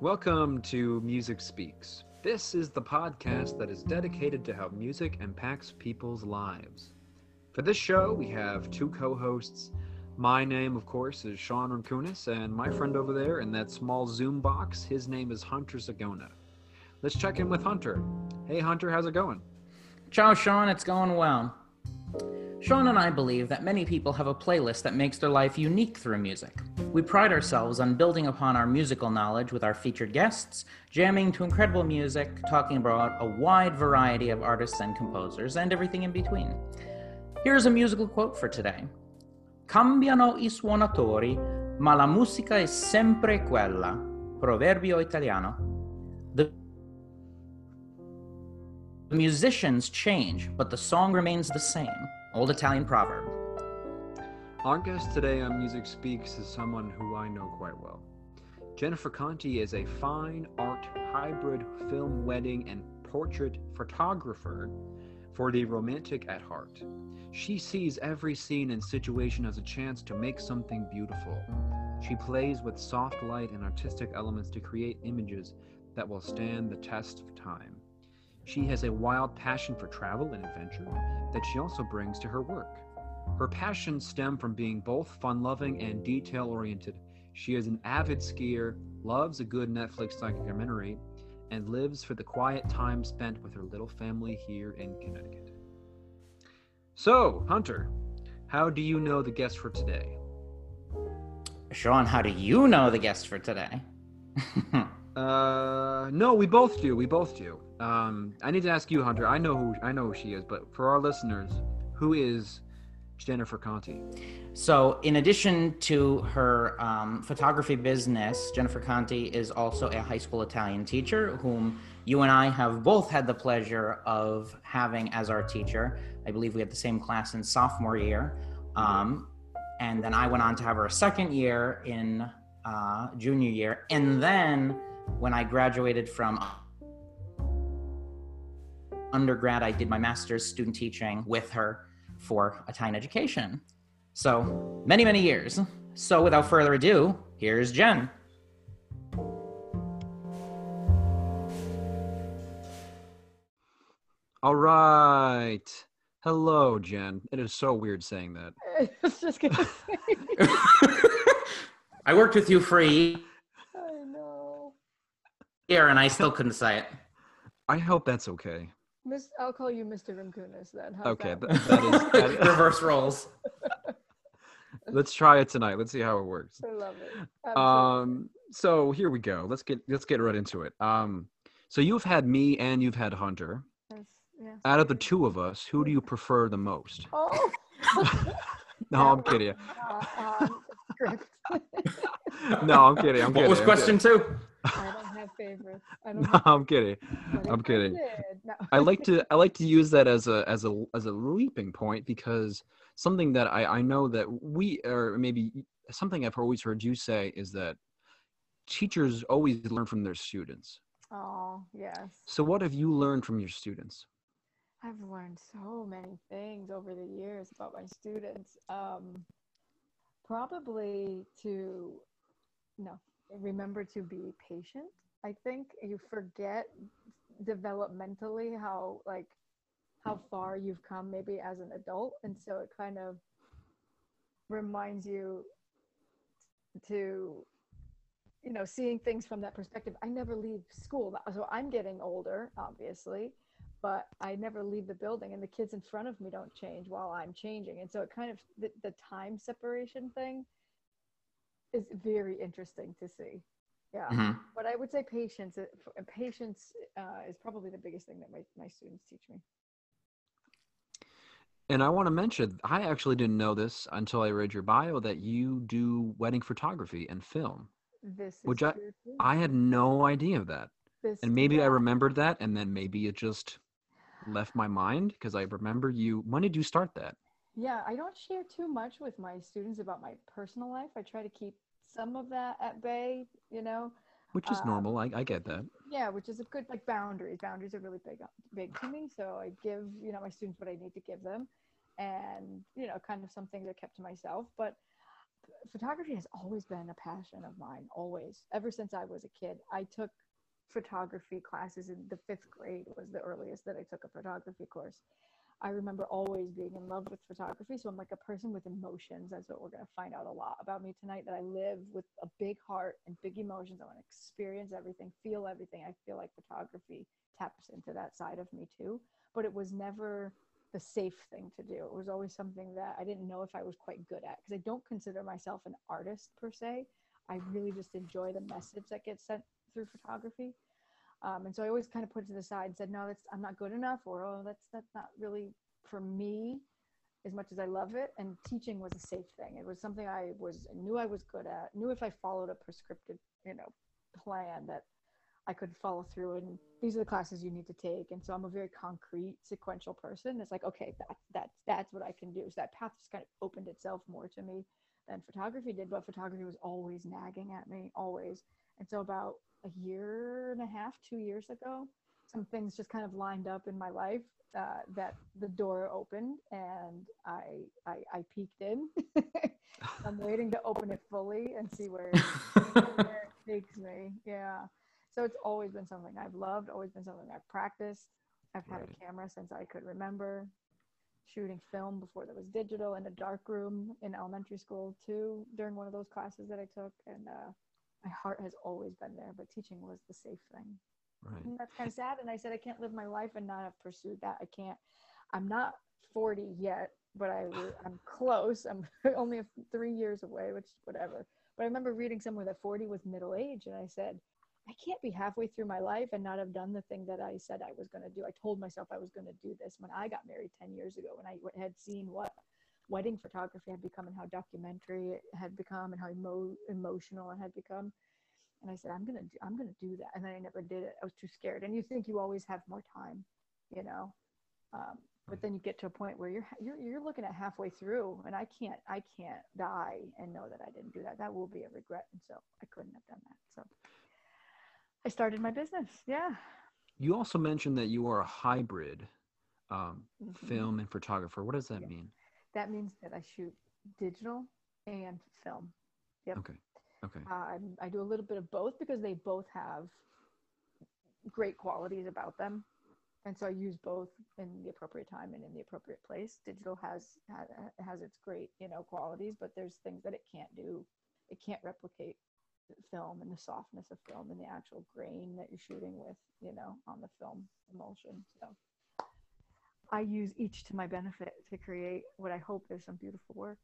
Welcome to Music Speaks. This is the podcast that is dedicated to how music impacts people's lives. For this show, we have two co hosts. My name, of course, is Sean Ramkunis, and my friend over there in that small Zoom box, his name is Hunter Zagona. Let's check in with Hunter. Hey, Hunter, how's it going? Ciao, Sean. It's going well. Sean and I believe that many people have a playlist that makes their life unique through music. We pride ourselves on building upon our musical knowledge with our featured guests, jamming to incredible music, talking about a wide variety of artists and composers, and everything in between. Here's a musical quote for today Cambiano i suonatori, ma la musica è sempre quella. Proverbio italiano. The musicians change, but the song remains the same. Old Italian proverb. Our guest today on Music Speaks is someone who I know quite well. Jennifer Conti is a fine art hybrid film wedding and portrait photographer for the romantic at heart. She sees every scene and situation as a chance to make something beautiful. She plays with soft light and artistic elements to create images that will stand the test of time. She has a wild passion for travel and adventure that she also brings to her work. Her passions stem from being both fun loving and detail oriented. She is an avid skier, loves a good Netflix documentary, and lives for the quiet time spent with her little family here in Connecticut. So, Hunter, how do you know the guest for today? Sean, how do you know the guest for today? uh, no, we both do. We both do. Um, I need to ask you, Hunter. I know who I know who she is, but for our listeners, who is Jennifer Conti? So, in addition to her um, photography business, Jennifer Conti is also a high school Italian teacher, whom you and I have both had the pleasure of having as our teacher. I believe we had the same class in sophomore year. Um, and then I went on to have her a second year in uh, junior year. And then when I graduated from undergrad, I did my master's student teaching with her for Italian education. So many, many years. So without further ado, here's Jen. All right. Hello, Jen. It is so weird saying that. I was just gonna say. I worked with you for I know. year and I still couldn't say it. I hope that's okay. Miss, I'll call you Mr. Rimkunis then. How's Okay, that? th- that is. That is Reverse roles. let's try it tonight. Let's see how it works. I love it. Absolutely. Um. So here we go. Let's get let's get right into it. Um. So you've had me and you've had Hunter. Yes, yes. Out of the two of us, who do you prefer the most? Oh. No, I'm kidding. Uh, um. No, I'm kidding. I'm What kidding. was I'm question two? Have favorites. I don't No, I'm kidding. I'm kidding. No. I like to I like to use that as a as a as a leaping point because something that I I know that we or maybe something I've always heard you say is that teachers always learn from their students. Oh, yes. So what have you learned from your students? I've learned so many things over the years about my students. Um, probably to, no, remember to be patient. I think you forget developmentally how like how far you've come maybe as an adult, and so it kind of reminds you to you know seeing things from that perspective i never leave school so i'm getting older obviously but I never leave the building and the kids in front of me don't change while I'm changing. And so it kind of, the, the time separation thing is very interesting to see. Yeah. Mhm. But I would say patience, uh, patience uh, is probably the biggest thing that my, my students teach me. And I want to mention I actually didn't know this until I read your bio that you do wedding photography and film. This is Which I- too. I had no idea of that. This- And maybe I remembered that and then maybe it just left my mind because I remember you when did you start that? Yeah, I don't share too much with my students about my personal life. I try to keep some of that at bay, you know. Which is Um, normal. I, I get that. Yeah, which is a good like boundaries. Boundaries are really big big to me. So I give, you know, my students what I need to give them and, you know, kind of some things I kept to myself. But photography has always been a passion of mine, always. Ever since I was a kid, I took photography classes in the fifth grade was the earliest that I took a photography course. I remember always being in love with photography. So I'm like a person with emotions. That's what we're going to find out a lot about me tonight that I live with a big heart and big emotions. I want to experience everything, feel everything. I feel like photography taps into that side of me too. But it was never the safe thing to do. It was always something that I didn't know if I was quite good at because I don't consider myself an artist per se. I really just enjoy the message that gets sent through photography. Um, and so I always kind of put it to the side and said, no, that's I'm not good enough, or oh, that's that's not really for me as much as I love it. And teaching was a safe thing. It was something I was knew I was good at. Knew if I followed a prescriptive, you know, plan that I could follow through. And these are the classes you need to take. And so I'm a very concrete, sequential person. It's like, okay, that that's that's what I can do. So that path just kind of opened itself more to me than photography did. But photography was always nagging at me, always. And so about a year and a half, two years ago, some things just kind of lined up in my life uh, that the door opened and I I, I peeked in. I'm waiting to open it fully and see where, where it takes me. Yeah. So it's always been something I've loved, always been something I've practiced. I've had right. a camera since I could remember. Shooting film before there was digital in a dark room in elementary school too during one of those classes that I took, and uh, my heart has always been there. But teaching was the safe thing. Right. And that's kind of sad. And I said, I can't live my life and not have pursued that. I can't. I'm not 40 yet, but I, I'm close. I'm only three years away, which whatever. But I remember reading somewhere that 40 was middle age, and I said, I can't be halfway through my life and not have done the thing that I said I was going to do. I told myself I was going to do this when I got married 10 years ago, when I had seen what wedding photography had become and how documentary it had become and how emo- emotional it had become and I said, I'm gonna do, I'm gonna do that, and then I never did it. I was too scared. And you think you always have more time, you know, um, but then you get to a point where you're you're you're looking at halfway through, and I can't I can't die and know that I didn't do that. That will be a regret, and so I couldn't have done that. So I started my business. Yeah. You also mentioned that you are a hybrid um, mm-hmm. film and photographer. What does that yeah. mean? That means that I shoot digital and film. Yep. Okay. Okay. Uh, I do a little bit of both because they both have great qualities about them. And so I use both in the appropriate time and in the appropriate place. Digital has has its great, you know, qualities, but there's things that it can't do. It can't replicate film and the softness of film and the actual grain that you're shooting with, you know, on the film emulsion. So I use each to my benefit to create what I hope is some beautiful work.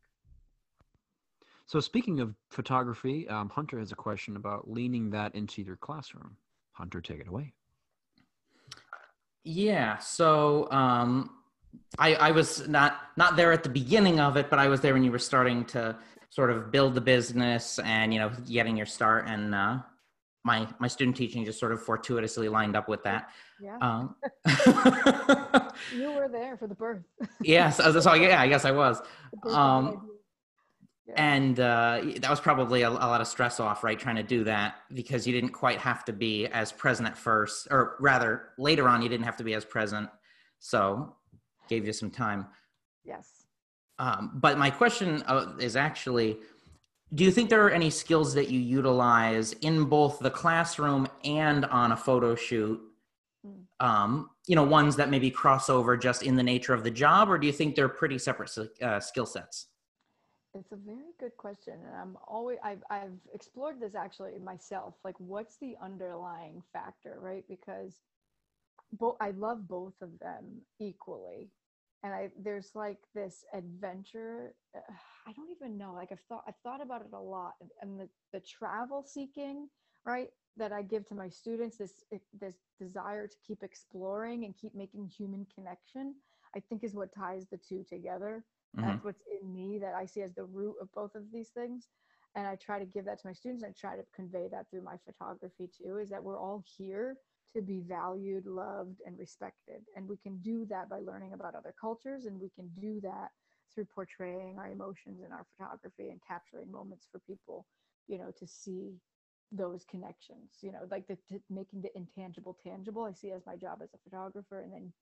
So, speaking of photography, um, Hunter has a question about leaning that into your classroom. Hunter, take it away. Yeah. So, um, I, I was not not there at the beginning of it, but I was there when you were starting to sort of build the business and you know getting your start. And uh, my my student teaching just sort of fortuitously lined up with that. Yeah. Um, you were there for the birth. yes. So yeah, I guess I was. Um, and uh, that was probably a, a, lot of stress off, right? Trying to do that because you didn't quite have to be as present at first, or rather, later on, you didn't have to be as present. So, gave you some time. Yes. Um, but my question uh, is actually do you think there are any skills that you utilize in both the classroom and on a photo shoot hmm. um, you know ones that maybe cross over just in the nature of the job or do you think they're pretty separate uh, skill sets it's a very good question. And I'm always, I've, I've explored this actually myself. Like, what's the underlying factor, right? Because both, I love both of them equally. And I, there's like this adventure. Uh, I don't even know. Like, I've thought, I've thought about it a lot. And, the, the travel seeking, right? That I give to my students, this, this desire to keep exploring and keep making human connection, I think is what ties the two together Mm-hmm. That's what's in me that I see as the root of both of these things. And I try to give that to my students. I try to convey that through my photography too, is that we're all here to be valued, loved, and respected. And we can do that by learning about other cultures, and we can do that through portraying our emotions in our photography and capturing moments for people, you know, to see those connections, you know, like the making the intangible tangible. I see as my job as a photographer, and then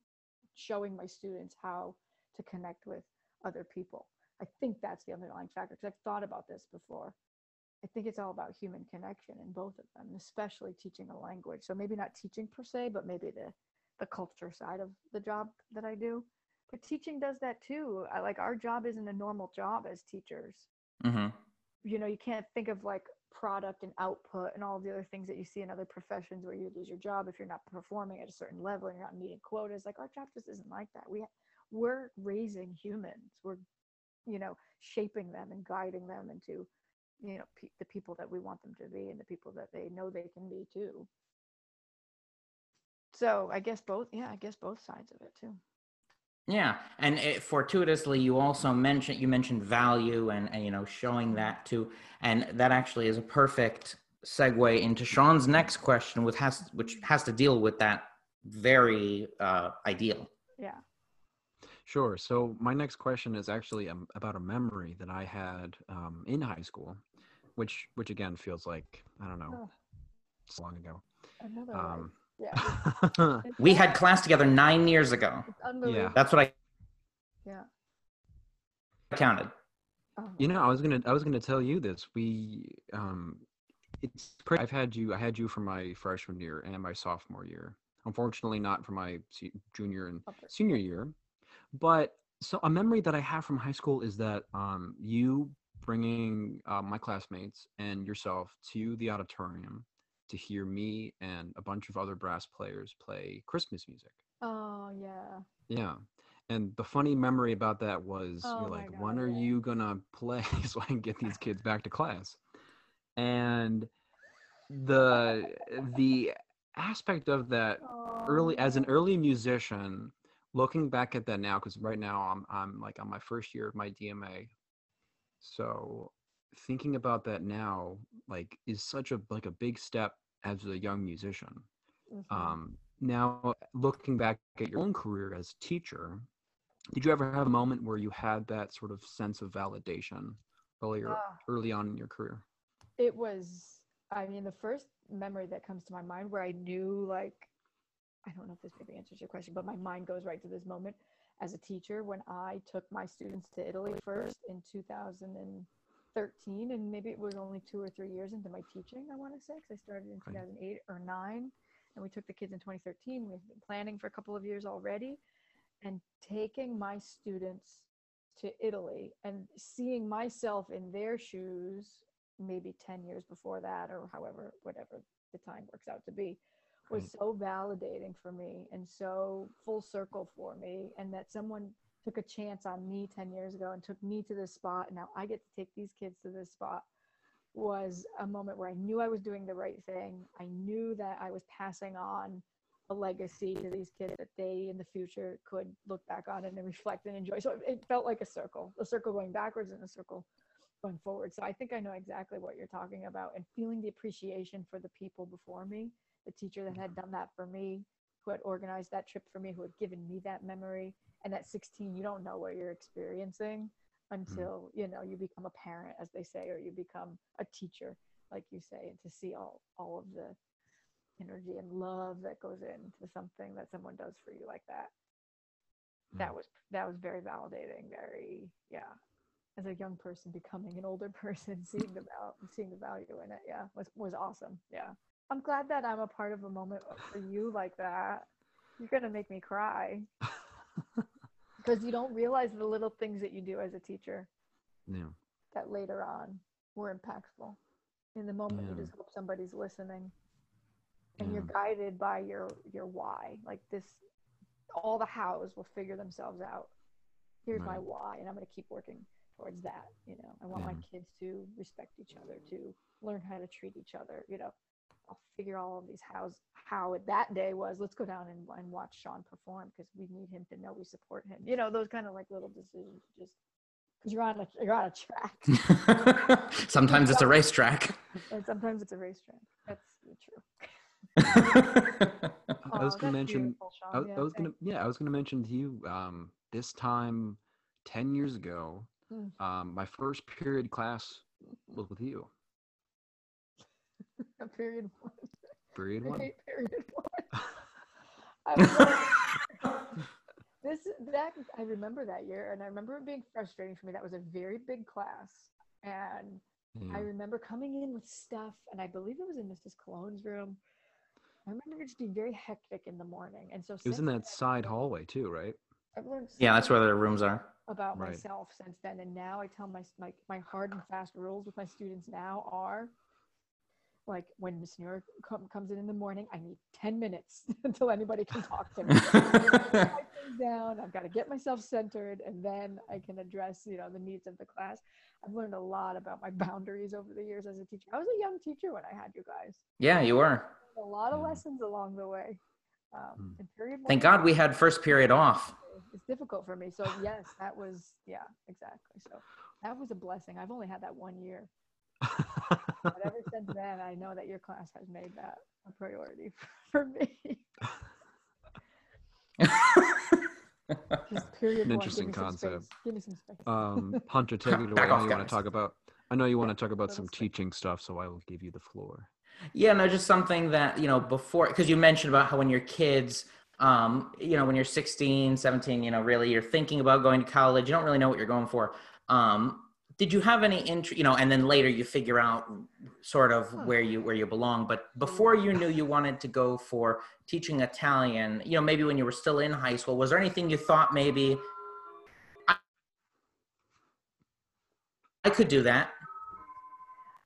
showing my students how to connect with other people I think that's the underlying factor because I've thought about this before. I think it's all about human connection in both of them, especially teaching a language. So maybe not teaching per se, but maybe the the culture side of the job that I do. But teaching does that too. I, like our job isn't a normal job as teachers. hmm You know, you can't think of like product and output and all the other things that you see in other professions where you lose your job if you're not performing at a certain level and you're not meeting quotas. Like our job just isn't like that. We we're raising humans. We're you know shaping them and guiding them into you know pe- the people that we want them to be and the people that they know they can be too so i guess both yeah i guess both sides of it too Yeah, and it, fortuitously, you also mentioned you mentioned value and, and you know showing that too, and that actually is a perfect segue into Sean's next question, with has which has to deal with that very uh, ideal. yeah Sure. So my next question is actually um, about a memory that I had um, in high school, which which again feels like I don't know, Oh. so long ago. another life. Um, yeah We had class together nine years ago. it's unbelievable. That's what I yeah I counted. oh, you know, I was gonna I was gonna tell you this. We um, it's Pretty, I've had you. I had you for my freshman year and my sophomore year. Unfortunately, not for my se- junior and upper- senior year. But so a memory that I have from high school is that um, you bringing uh, my classmates and yourself to the auditorium to hear me and a bunch of other brass players play Christmas music. oh yeah Yeah. And the funny memory about that was Oh you're like, God, when are yeah. you gonna play so I can get these kids back to class? And the the aspect of that early as an Oh, early musician looking back at that now because right now i'm i'm like on my first year of my dma so thinking about that now like is such a like a big step as a young musician mhm. um now looking back at your own career as teacher did you ever have a moment where you had that sort of sense of validation earlier Ah. early on in your career it was i mean the first memory that comes to my mind where i knew like i don't know if this maybe answers your question but my mind goes right to this moment as a teacher when i took my students to italy first in 2000 and maybe it was only two or three years into my teaching i want to say because i started in 2008 or 9 and we took the kids in 2013 we've been planning for a couple of years already and taking my students to italy and seeing myself in their shoes maybe 10 years before that or however whatever the time works out to be was so validating for me and so full circle for me and that someone took a chance on me 10 years ago and took me to this spot and now i get to take these kids to this spot was a moment where i knew i was doing the right thing i knew that i was passing on a legacy to these kids that they in the future could look back on and reflect and enjoy so it, it felt like a circle a circle going backwards and a circle going forward. So I think I know exactly what you're talking about and feeling the appreciation for the people before me, the teacher that had done that for me, who had organized that trip for me, who had given me that memory. And at 16, you don't know what you're experiencing mm-hmm. until, you know, you become a parent, as they say, or you become a teacher, like you say, and to see all, all of the energy and love that goes into something that someone does for you like that. Hmm. That was that was very validating, very yeah, as a young person becoming an older person seeing the val- seeing the value in it yeah was was awesome yeah. I'm glad that i'm a part of a moment for you like that. You're gonna make me cry because you don't realize the little things that you do as a teacher yeah. that later on were impactful in the moment you just hope somebody's listening. And you're guided by your your why like this all the hows will figure themselves out. Here's my why and i'm going to keep working towards that you know? I want my kids to respect each other to learn how to treat each other you know i'll figure all of these hows how it that day was let's go down and, and watch sean perform because we need him to know we support him you know those kind of like little decisions just because you're on a you're on a track Sometimes it's a racetrack. and sometimes it's a racetrack that's true I was gonna that's mention. beautiful, I, Sean. I was gonna. Yeah, I was gonna mention to you. Um, this time, ten years ago, Mm. um, my first period class was with you. A period one. Period one. Period, period one. Like, this that I remember that year, and I remember it being frustrating for me. That was a very big class, and I hmm. remember coming in with stuff, and I believe it was in Mrs. Cologne's room. I remember it just being very hectic in the morning, and so It was in that I've side hallway too, right? I've learned Yeah, that's where much the rooms are. about Right. myself since then, and now I tell my my my hard and fast rules with my students now are like when Miss New York com- comes in in the morning, I need ten minutes until anybody can talk to me. Put my things down. I've got to get myself centered, and then I can address you know the needs of the class. I've learned a lot about my boundaries over the years as a teacher. I was a young teacher when I had you guys. Yeah, you were. A lot of Yeah. lessons along the way. Um, Mm. period Thank God we had first period off. it's difficult for me. So yes, that was yeah, exactly. So that was a blessing. I've only had that one year, but ever since then, I know that your class has made that a priority for me. Just period An one. interesting Give concept. space. Give me some space. um, Hunter, take it away. Back I know off, you want to talk about. I know you want to talk about some teaching stuff, so I will give you the floor. Yeah, no, just something that, you know, before, because you mentioned about how when you're kids, um, you know, when you're 16, 17, you know, really you're thinking about going to college, you don't really know what you're going for. Um, did you have any interest, you know, and then later you figure out sort of where you where you belong, but hmm. before you knew you wanted to go for teaching Italian, you know, maybe when you were still in high school, was there anything you thought maybe I, I could do that?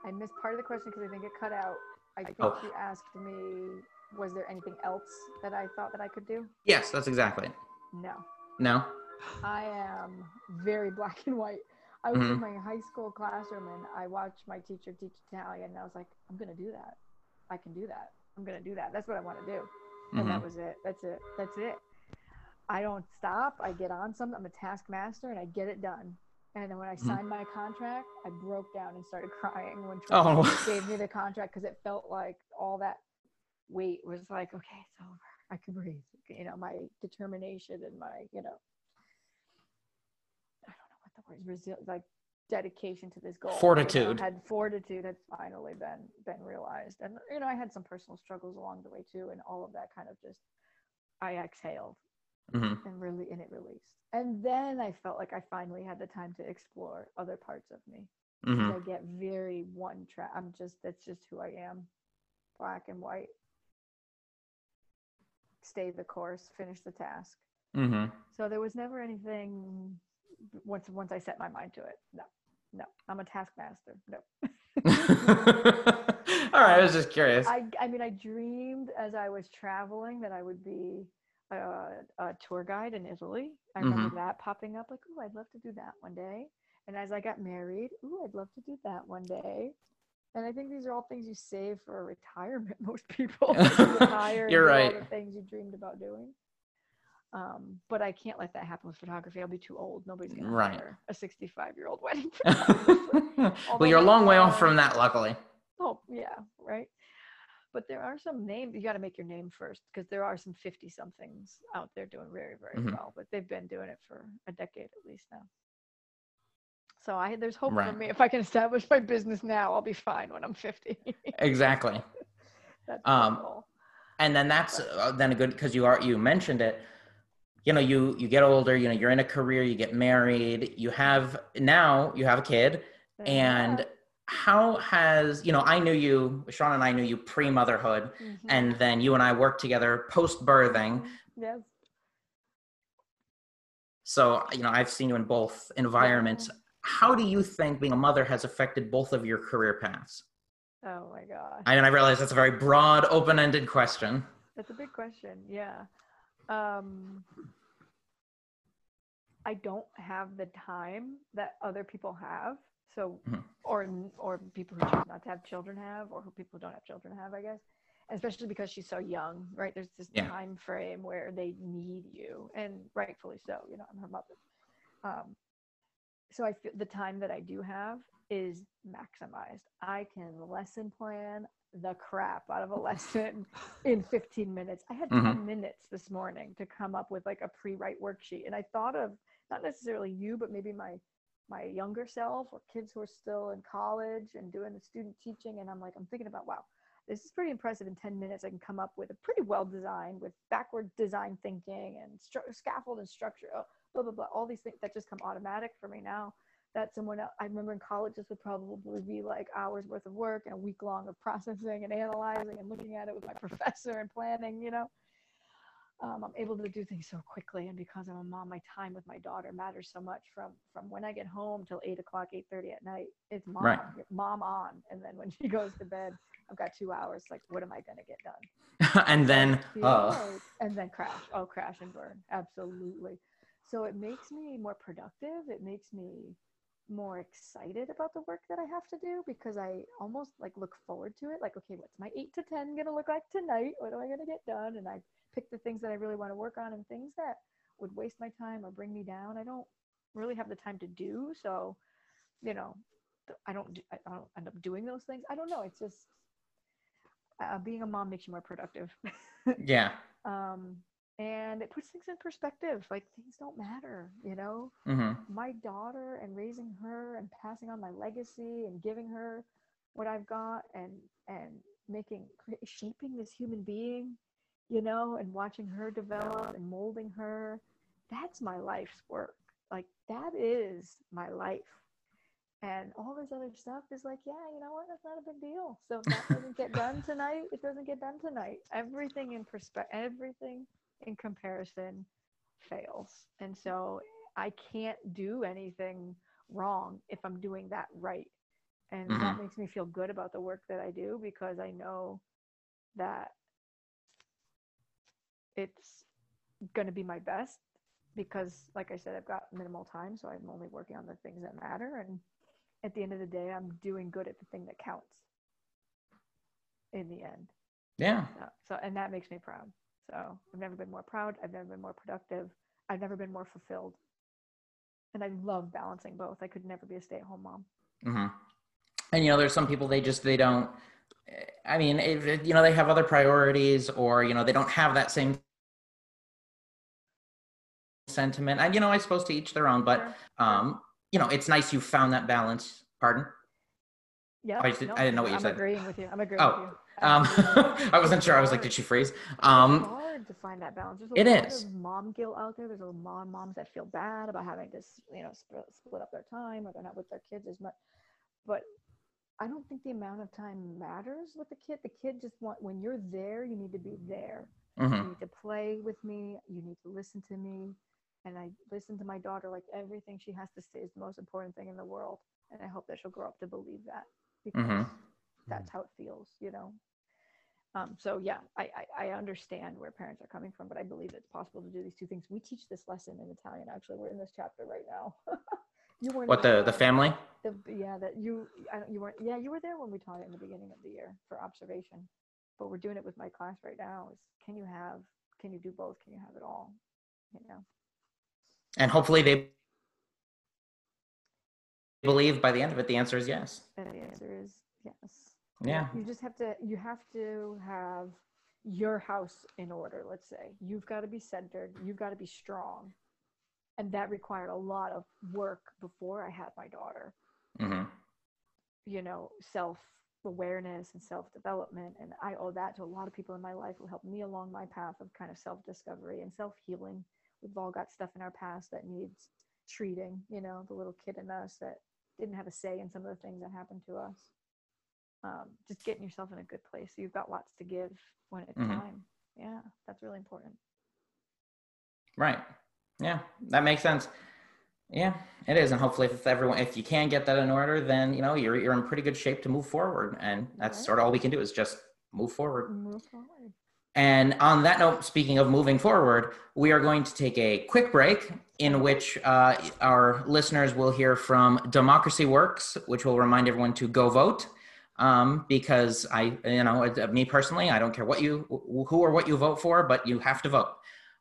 I missed part of the question because I think it cut out. I think Oh. you asked me, was there anything else that I thought that I could do? Yes, that's exactly. No. No. I am very black and white. I was Mhm. in my high school classroom and I watched my teacher teach Italian and I was like, I'm gonna do that. I can do that. I'm gonna do that. That's what I want to do. And that Mhm. was it. That's it. That's it. I don't stop. I get on something. I'm a taskmaster and I get it done. And then when I Mhm. signed my contract, I broke down and started crying when Oh. Trump gave me the contract because it felt like all that weight was like, okay, it's over. I can breathe. You know, my determination and my, you know, don't know what the word is, resi- like dedication to this goal. you know, Fortitude. had fortitude had finally been been realized, and you know, I had some personal struggles along the way too, and all of that kind of just, I exhaled Mhm. and really and it released, and then I felt like I finally had the time to explore other parts of me. Mhm. I get very one track. I'm just that's just who I am, black and white. Stay the course, finish the task. Mhm. So there was never anything once once I set my mind to it. No, no, I'm a taskmaster. No. All right, I was just curious. I I mean I dreamed as I was traveling that I would be a, a tour guide in Italy. I remember mm-hmm. that popping up like, oh, I'd love to do that one day. And as I got married, oh, I'd love to do that one day. And I think these are all things you save for retirement. Most people retire. You're right. all the things you dreamed about doing. Um, but I can't let that happen with photography. I'll be too old. Nobody's gonna Right. hire a 65 year old wedding well, you're a long way off from that, luckily. Oh, yeah, right. But there are some names you got to make your name first because there are some 50 somethings out there doing very, very Mhm. well. But they've been doing it for a decade at least now. So I there's hope Right. for me. If I can establish my business now, I'll be fine when I'm 50. Exactly. That's Um, goal. and then that's uh, then a good because you are you mentioned it you know you you get older you know you're in a career you get married you have now you have a kid and how has you know i knew you sean and i knew you pre-motherhood Mhm. and then you and i worked together post-birthing yes. so you know i've seen you in both environments how do you think being a mother has affected both of your career paths Oh my god i mean i realize that's a very broad open-ended question That's a big question. Yeah. Um, I don't have the time that other people have. So, Mhm. or or people who choose not to have children have, or who people who don't have children have, I guess. Especially because she's so young, right? There's this Yeah. time frame where they need you, and rightfully so. You know, I'm her mother. Um, so I feel the time that I do have is maximized. I can lesson plan the crap out of a lesson in 15 minutes. I had 10 Mhm. minutes this morning to come up with like a pre-write worksheet. And I thought of not necessarily you, but maybe my my younger self or kids who are still in college and doing the student teaching. And I'm like, I'm thinking about, wow, this is pretty impressive in 10 minutes i can come up with a pretty well designed with backward design thinking and stru- scaffold and structure oh, blah blah blah all these things that just come automatic for me now that someone else, i remember in college this would probably be like hours worth of work and a week long of processing and analyzing and looking at it with my professor and planning you know um, I'm able to do things so quickly, and because I'm a mom, my time with my daughter matters so much. From from when I get home till eight o'clock, eight thirty at night, it's mom, Right. mom on, and then when she goes to bed, I've got two hours. Like, what am I gonna get done? and then, like- and then crash. Oh, crash and burn. Absolutely. So it makes me more productive. It makes me more excited about the work that I have to do because I almost like look forward to it. Like, okay, what's my eight to 10 going to look like tonight? What am I going to get done? And I pick the things that I really want to work on and things that would waste my time or bring me down. I don't really have the time to do. So, you know, I don't, do, I I don't end up doing those things. I don't know. It's just uh, being a mom makes you more productive. yeah. um, and it puts things in perspective. Like things don't matter, you know. hmm My daughter and raising her and passing on my legacy and giving her what I've got and and making shaping this human being, you know, and watching her develop and molding her. That's my life's work. Like that is my life. And all this other stuff is like, yeah, you know what? That's not a big deal. So if that doesn't get done tonight, it doesn't get done tonight. Everything in perspective, everything in comparison fails. And so I can't do anything wrong if I'm doing that right. And that mm-hmm. makes me feel good about the work that I do because I know that it's going to be my best because like I said I've got minimal time so I'm only working on the things that matter and at the end of the day I'm doing good at the thing that counts in the end. Yeah. So, so and that makes me proud. So I've never been more proud. I've never been more productive. I've never been more fulfilled. And I love balancing both. I could never be a stay-at-home mom. Mm-hmm. And you know, there's some people they just they don't. I mean, if, if, you know, they have other priorities, or you know, they don't have that same sentiment. And you know, I suppose to each their own. But Sure. um, you know, it's nice you found that balance. Pardon. Yeah, I did- I didn't know what you said. I'm agreeing with you. I'm agreeing Oh, with you. Um, I wasn't sure. I was like, did she freeze? It's Um, hard to find that balance. There's a it lot is. of mom guilt out there. There's a lot of moms that feel bad about having to, you know, split, split up their time or they're not with their kids as much. But I don't think the amount of time matters with the kid. The kid just want when you're there, you need to be there. mhm. You need to play with me. You need to listen to me. And I listen to my daughter like everything she has to say is the most important thing in the world. And I hope that she'll grow up to believe that because Mhm. that's how it feels, you know. Um, so yeah, I, I I understand where parents are coming from, but I believe it's possible to do these two things. We teach this lesson in Italian. Actually, we're in this chapter right now. you weren't. What the the family? The, yeah, that you I don't, you weren't. Yeah, you were there when we taught it in the beginning of the year for observation. But we're doing it with my class right now. Is can you have? Can you do both? Can you have it all? You know. And hopefully they believe by the end of it. The answer is yes. And the answer is yes. Yeah. You just have to you have to have your house in order, let's say. You've got to be centered, you've got to be strong. And that required a lot of work before I had my daughter. hmm You know, self awareness and self development. And I owe that to a lot of people in my life who helped me along my path of kind of self discovery and self healing. We've all got stuff in our past that needs treating, you know, the little kid in us that didn't have a say in some of the things that happened to us. Um, just getting yourself in a good place. So you've got lots to give when it's Mhm. time. Yeah, that's really important. Right. Yeah, that makes sense. Yeah, it is, and hopefully, if everyone, if you can get that in order, then you know you're you're in pretty good shape to move forward, and that's Right. sort of all we can do is just move forward. Move forward. And on that note, speaking of moving forward, we are going to take a quick break in which uh, our listeners will hear from Democracy Works, which will remind everyone to go vote. Um, because I, you know, uh, me personally, I don't care what you, who or what you vote for, but you have to vote.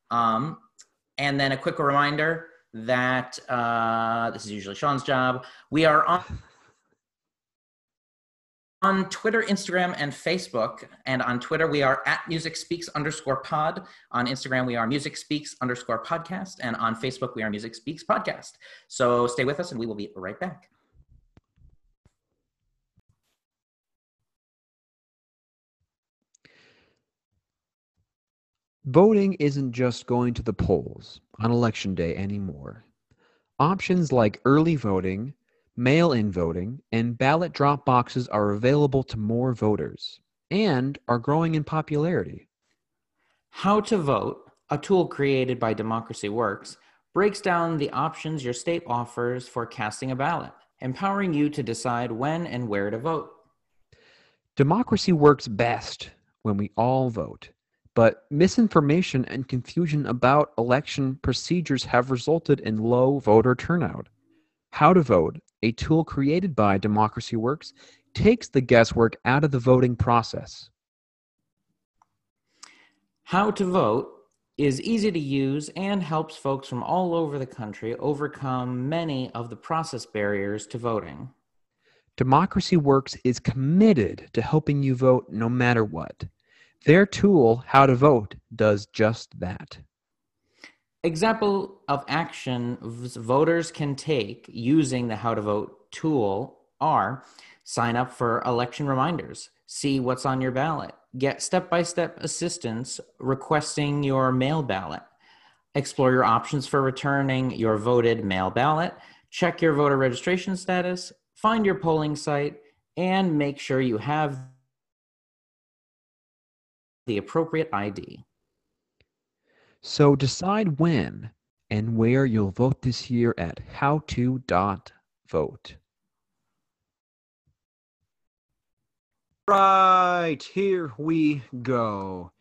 Um, and then a quick reminder that uh, this is usually Sean's job. We are on on Twitter, Instagram, and Facebook. And on Twitter, we are at Music Speaks underscore pod. On Instagram, we are Music Speaks underscore podcast. And on Facebook, we are Music Speaks podcast. So stay with us and we will be right back. Voting isn't just going to the polls on election day anymore. Options like early voting, mail in voting, and ballot drop boxes are available to more voters and are growing in popularity. How to Vote, a tool created by Democracy Works, breaks down the options your state offers for casting a ballot, empowering you to decide when and where to vote. Democracy works best when we all vote, but misinformation and confusion about election procedures have resulted in low voter turnout. How to Vote, a tool created by Democracy Works, takes the guesswork out of the voting process. How to Vote is easy to use and helps folks from all over the country overcome many of the process barriers to voting. Democracy Works is committed to helping you vote no matter what. Their tool, How to Vote, does just that. Example of action voters can take using the How to Vote tool are sign up for election reminders, see what's on your ballot, get step by step assistance requesting your mail ballot, explore your options for returning your voted mail ballot, check your voter registration status, find your polling site, and make sure you have the appropriate ID. So decide when and where you'll vote this year at howto.vote. Right, here we go.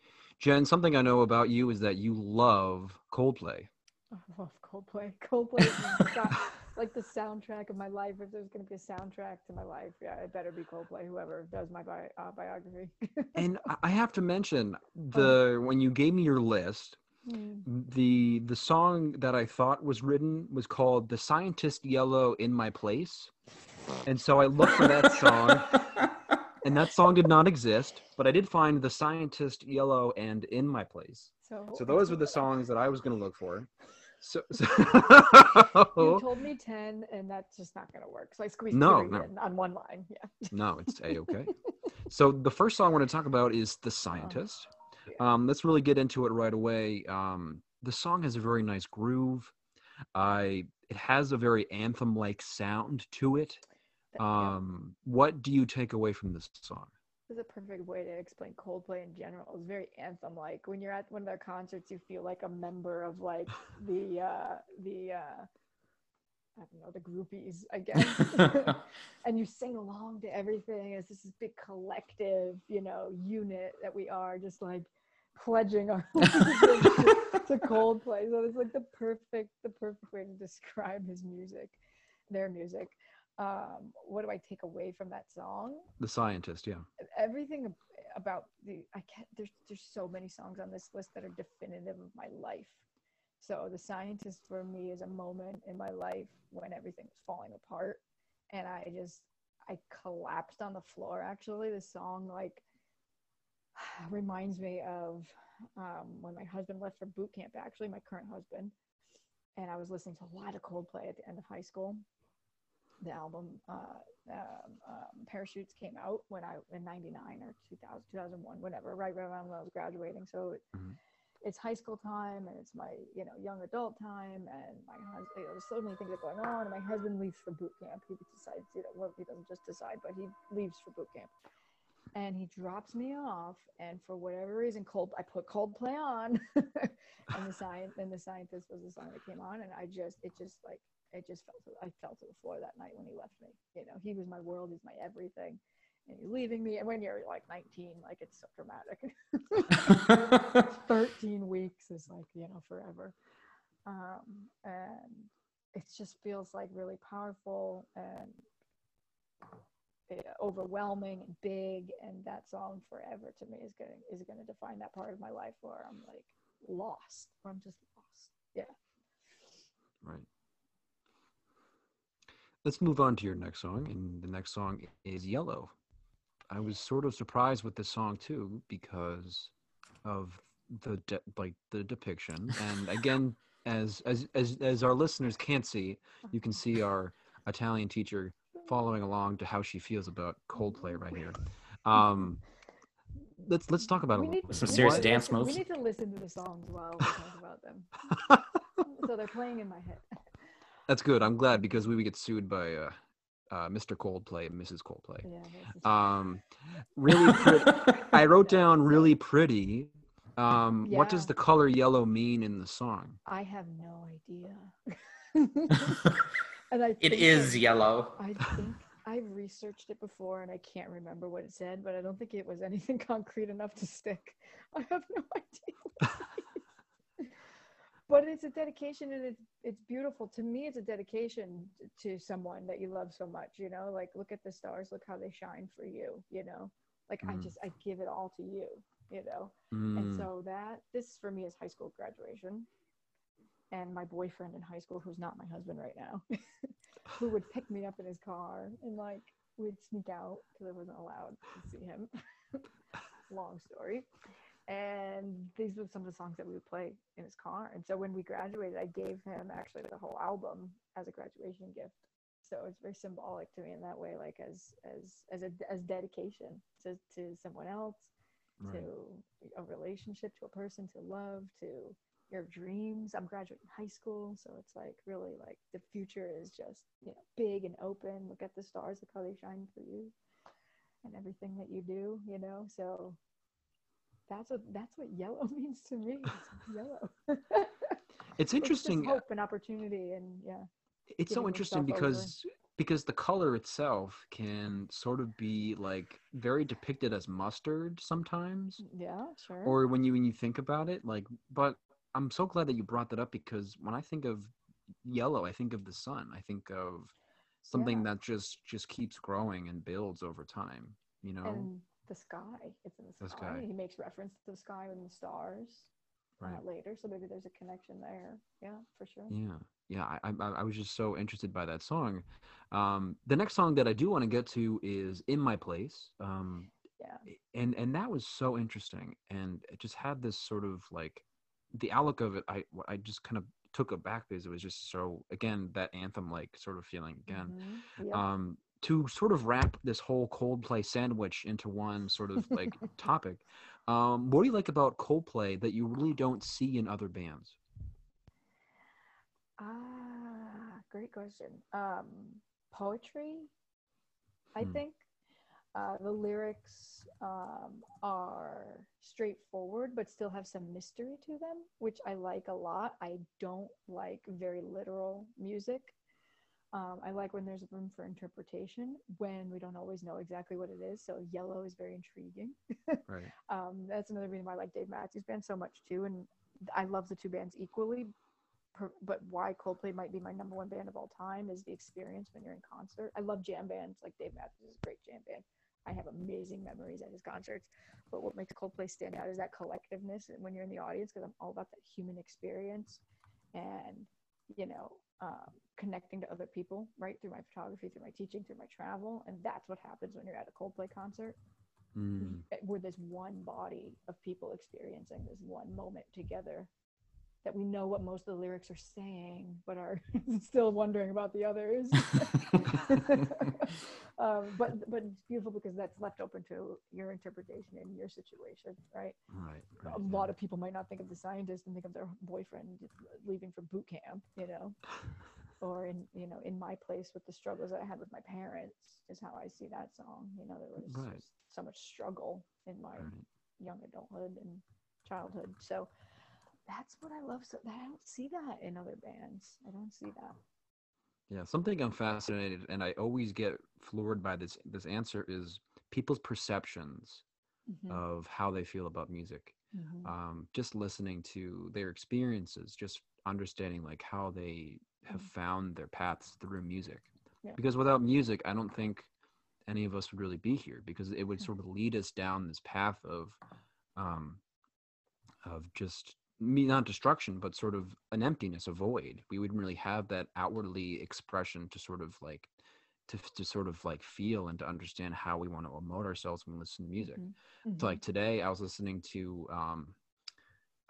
Jen, something I know about you is that you love Coldplay. I love Coldplay. Coldplay is like the soundtrack of my life. If there's going to be a soundtrack to my life, yeah, it better be Coldplay. Whoever does my bi- uh, biography. and I have to mention the when you gave me your list, Mm. the the song that I thought was written was called "The Scientist Yellow in My Place," and so I looked for that song, and that song did not exist. But I did find "The Scientist Yellow" and "In My Place." So, So those were the songs that I was going to look for. So, so You told me ten, and that's just not going to work. So I squeezed No, three no. in on one line. Yeah. no, it's a okay. So the first song I want to talk about is "The Scientist." Um, let's really get into it right away. Um, the song has a very nice groove. I it has a very anthem-like sound to it. Um, what do you take away from this song? This is a perfect way to explain Coldplay in general. It's very anthem-like. When you're at one of their concerts, you feel like a member of like the uh, the uh, I don't know the groupies, I guess. and you sing along to everything as this is big collective, you know, unit that we are, just like pledging our to, to Coldplay. So it's like the perfect the perfect way to describe his music, their music. Um, what do I take away from that song? The Scientist, yeah. everything about the I can't there's there's so many songs on this list that are definitive of my life. So the scientist for me is a moment in my life when everything was falling apart and I just I collapsed on the floor actually. The song like reminds me of um, when my husband left for boot camp actually my current husband and I was listening to a lot of Coldplay at the end of high school the album uh, um, um, Parachutes came out when I in '99 or 2000, 2001, whatever, right around when I was graduating. So Mhm. It's high school time and it's my you know young adult time, and my husband. You know, there's so many things that are going on, and my husband leaves for boot camp. He decides, you know, well, he doesn't just decide, but he leaves for boot camp. And he drops me off, and for whatever reason, cold. I put Coldplay on, and the science and the scientist was the song that came on, and I just, it just like it just fell to I fell to the floor that night when he left me. You know, he was my world, he's my everything. Leaving me. And when you're like 19, like it's so dramatic. 13 weeks is like, you know, forever. Um, and it just feels like really powerful and uh, overwhelming and big. And that song forever to me is going is going to define that part of my life where I'm like lost, where I'm just lost. Yeah. Right. Let's move on to your next song, and the next song is Yellow. I was sort of surprised with this song too because of the de- like the depiction, and again, as as as as our listeners can't see, you can see our Italian teacher following along to how she feels about Coldplay right here. Um, let's let's talk about we it. a need little Some serious What- dance moves. We need to listen to the songs while we talk about them. so they're playing in my head. That's good. I'm glad because we would get sued by uh, uh, Mr. Coldplay and Mrs. Coldplay. Yeah. Um, really, pretty, I wrote down really pretty. Um, What does the color yellow mean in the song? I have no idea. and I it think is I- yellow. I think I've researched it before and I can't remember what it said, but I don't think it was anything concrete enough to stick. I have no idea. But it's a dedication and it's it's beautiful. To me it's a dedication to someone that you love so much, you know? Like look at the stars, look how they shine for you, you know? Like I Mm. just I give it all to you, you know? Mm, And so that this for me is high school graduation. And my boyfriend in high school, who's not my husband right now, who would pick me up in his car and like we'd sneak out because I wasn't allowed to see him. Long story. And these were some of the songs that we would play in his car. And so when we graduated, I gave him actually the whole album as a graduation gift. So it's very symbolic to me in that way, like as as as a as dedication to to someone else, right. to a relationship, to a person, to love, to your dreams. I'm graduating high school, so it's like really like the future is just you know big and open. Look at the stars, look how they shine for you, and everything that you do. You know, so that's what that's what yellow means to me. It's yellow. It's It's just interesting. Uh, hope and opportunity, and yeah. it's so interesting yourself over. because because the color itself can sort of be like very depicted as mustard sometimes mm, Yeah, sure. or when you when you think about it like but i'm so glad that you brought that up because when i think of yellow i think of the sun i think of something Yeah. that just just keeps growing and builds over time you know and the sky. It's in the The sky. sky. He makes reference to the sky and the stars right uh, later, so maybe there's a connection there. Yeah, for sure. yeah yeah I, I i was just so interested by that song um the next song that i do want to get to is in my place um Yeah. and and that was so interesting and it just had this sort of like the outlook of it i i just kind of took it back because it was just so again that anthem like sort of feeling again Mhm. Yep. um to sort of wrap this whole coldplay sandwich into one sort of like topic um what do you like about coldplay that you really don't see in other bands Ah, great question. Um, poetry, I Hmm. think. Uh, the lyrics um, are straightforward, but still have some mystery to them, which I like a lot. I don't like very literal music. Um, I like when there's room for interpretation, when we don't always know exactly what it is. So, yellow is very intriguing. right um, that's another reason why I like Dave Matthews Band so much too, and I love the two bands equally. Per, but why Coldplay might be my number one band of all time is the experience when you're in concert. I love jam bands, like Dave Matthews is a great jam band. I have amazing memories at his concerts. But what makes Coldplay stand out is that collectiveness when you're in the audience, because I'm all about that human experience, and you know, um, connecting to other people, right through my photography, through my teaching, through my travel, and that's what happens when you're at a Coldplay concert. Mm, we're this one body of people experiencing this one moment together that we know what most of the lyrics are saying but are still wondering about the others. Um, but but it's beautiful because that's left open to your interpretation and your situation right? Right, right a lot of people might not think of the scientist and think of their boyfriend leaving for boot camp you know? Or in you know in my place with the struggles that i had with my parents is how i see that song you know? There was Right. so much struggle in my right. young adulthood and childhood. So that's what i love so i don't see that in other bands i don't see that Yeah, something I'm fascinated, and I always get floored by this. This answer is people's perceptions Mhm, of how they feel about music. mhm. Um, just listening to their experiences, just understanding like how they have Mhm. found their paths through music. Yeah. Because without music, I don't think any of us would really be here because it would Mhm. sort of lead us down this path of, um, of just not destruction but sort of an emptiness a void we wouldn't really have that outwardly expression to sort of like to, to sort of like feel and to understand how we want to emote ourselves when we listen to music Mhm, so like today i was listening to um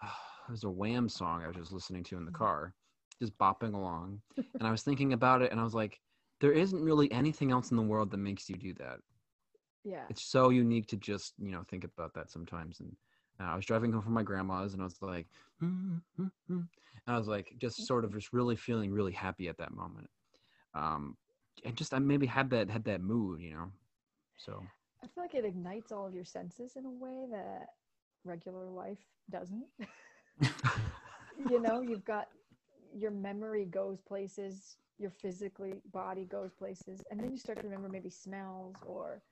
there's a wham song i was just listening to in the Mhm. car just bopping along and i was thinking about it and i was like there isn't really anything else in the world that makes you do that Yeah. It's so unique to just you know think about that sometimes. And uh, I was driving home from my grandma's, and I was like, "Mm, mm, mm," and I was like, just sort of just really feeling really happy at that moment. Um, and just I maybe had that had that mood, you know. So I feel like it ignites all of your senses in a way that regular life doesn't. you know, you've got your memory goes places, your physically body goes places, and then you start to remember maybe smells or,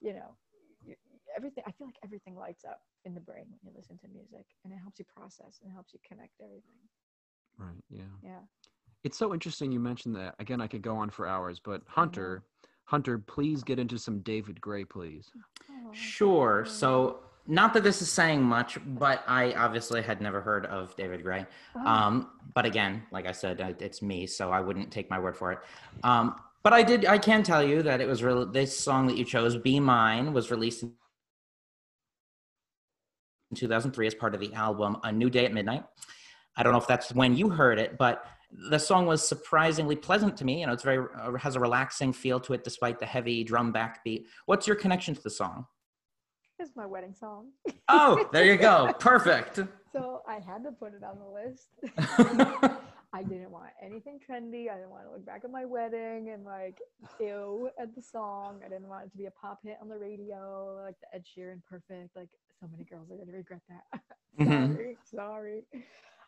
you know, everything. I feel like everything lights up in the brain when you listen to music, and it helps you process and it helps you connect everything. right, yeah. Yeah. It's so interesting you mentioned that. Again, I could go on for hours, but Hunter, Hunter, please get into some David Gray, please. Oh, Sure. thank. So, not that this is saying much, but I obviously had never heard of David Gray. Oh, Um, but again, like I said, I- it's me, so I wouldn't take my word for it. Um, but I did. I can tell you that it was real. This song that you chose, "Be Mine," was released in 2003 as part of the album "A New Day at Midnight." I don't know if that's when you heard it, but the song was surprisingly pleasant to me. You know, it's very uh, has a relaxing feel to it, despite the heavy drum backbeat. What's your connection to the song? it's my wedding song. Oh, there you go. Perfect. So I had to put it on the list. I didn't want anything trendy. I didn't want to look back at my wedding and like ew at the song. I didn't want it to be a pop hit on the radio, like the Ed Sheeran perfect. Like so many girls are gonna regret that. Mhm. sorry, sorry.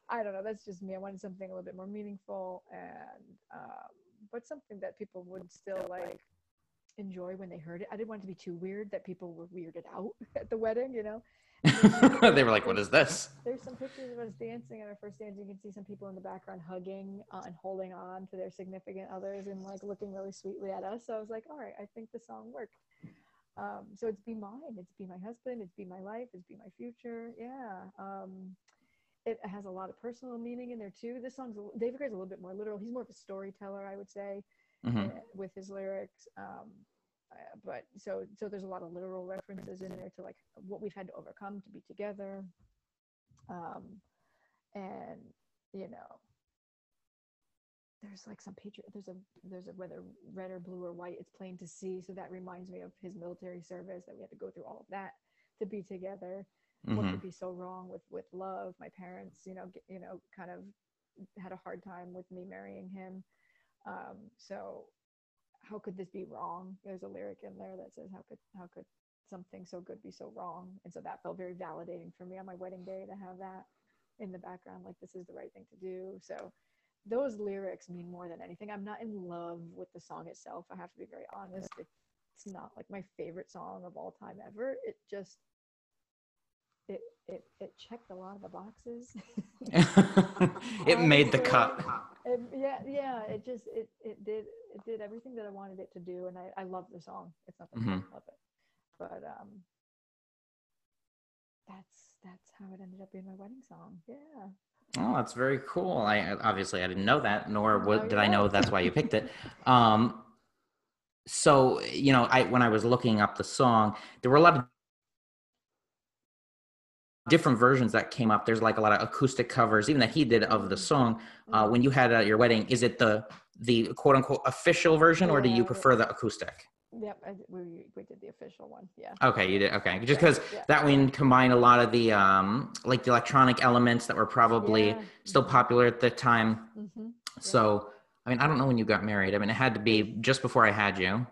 I don't know. That's just me. I wanted something a little bit more meaningful and um, but something that people would still like enjoy when they heard it. I didn't want it to be too weird that people were weirded out at the wedding, you know. they were like, "What is this?" There's some pictures of us dancing at our first dance. You can see some people in the background hugging uh, and holding on to their significant others and like looking really sweetly at us. So I was like, all right, I think the song worked. Um, so it's be mine. It's be my husband. It's be my life. It's be my future. Yeah. Um, it has a lot of personal meaning in there too. This song's David Gray's a little bit more literal. He's more of a storyteller, I would say Mhm. uh, with his lyrics. Um, uh, but so so there's a lot of literal references in there to like what we've had to overcome to be together. Um, and you know, there's like some patriot. There's a there's a whether red or blue or white. It's plain to see. So that reminds me of his military service that we had to go through all of that to be together what Mhm. could be so wrong with with love my parents you know get, you know kind of had a hard time with me marrying him um so how could this be wrong there's a lyric in there that says how could how could something so good be so wrong and so that felt very validating for me on my wedding day to have that in the background like this is the right thing to do so those lyrics mean more than anything i'm not in love with the song itself i have to be very honest it's not like my favorite song of all time ever it just it it it checked a lot of the boxes. it made the cut. it, yeah, yeah. It just it it did it did everything that I wanted it to do, and I I love the song. It's not that I Mhm. don't love it, but um, that's that's how it ended up being my wedding song. Yeah. Oh, that's very cool. I obviously I didn't know that, nor what, did I know know. that's why you picked it. Um, so you know, I when I was looking up the song, there were a lot of different versions that came up. There's like a lot of acoustic covers, even that he did of the song. Uh, when you had it at your wedding, is it the the quote unquote official version, or do you prefer the acoustic? Yep. I, we we did the official one. Yeah. Okay, you did. Okay, just because yeah. that one combined a lot of the um, like the electronic elements that were probably Yeah. still popular at the time. hmm So, I mean, I don't know when you got married. I mean, it had to be just before I had you.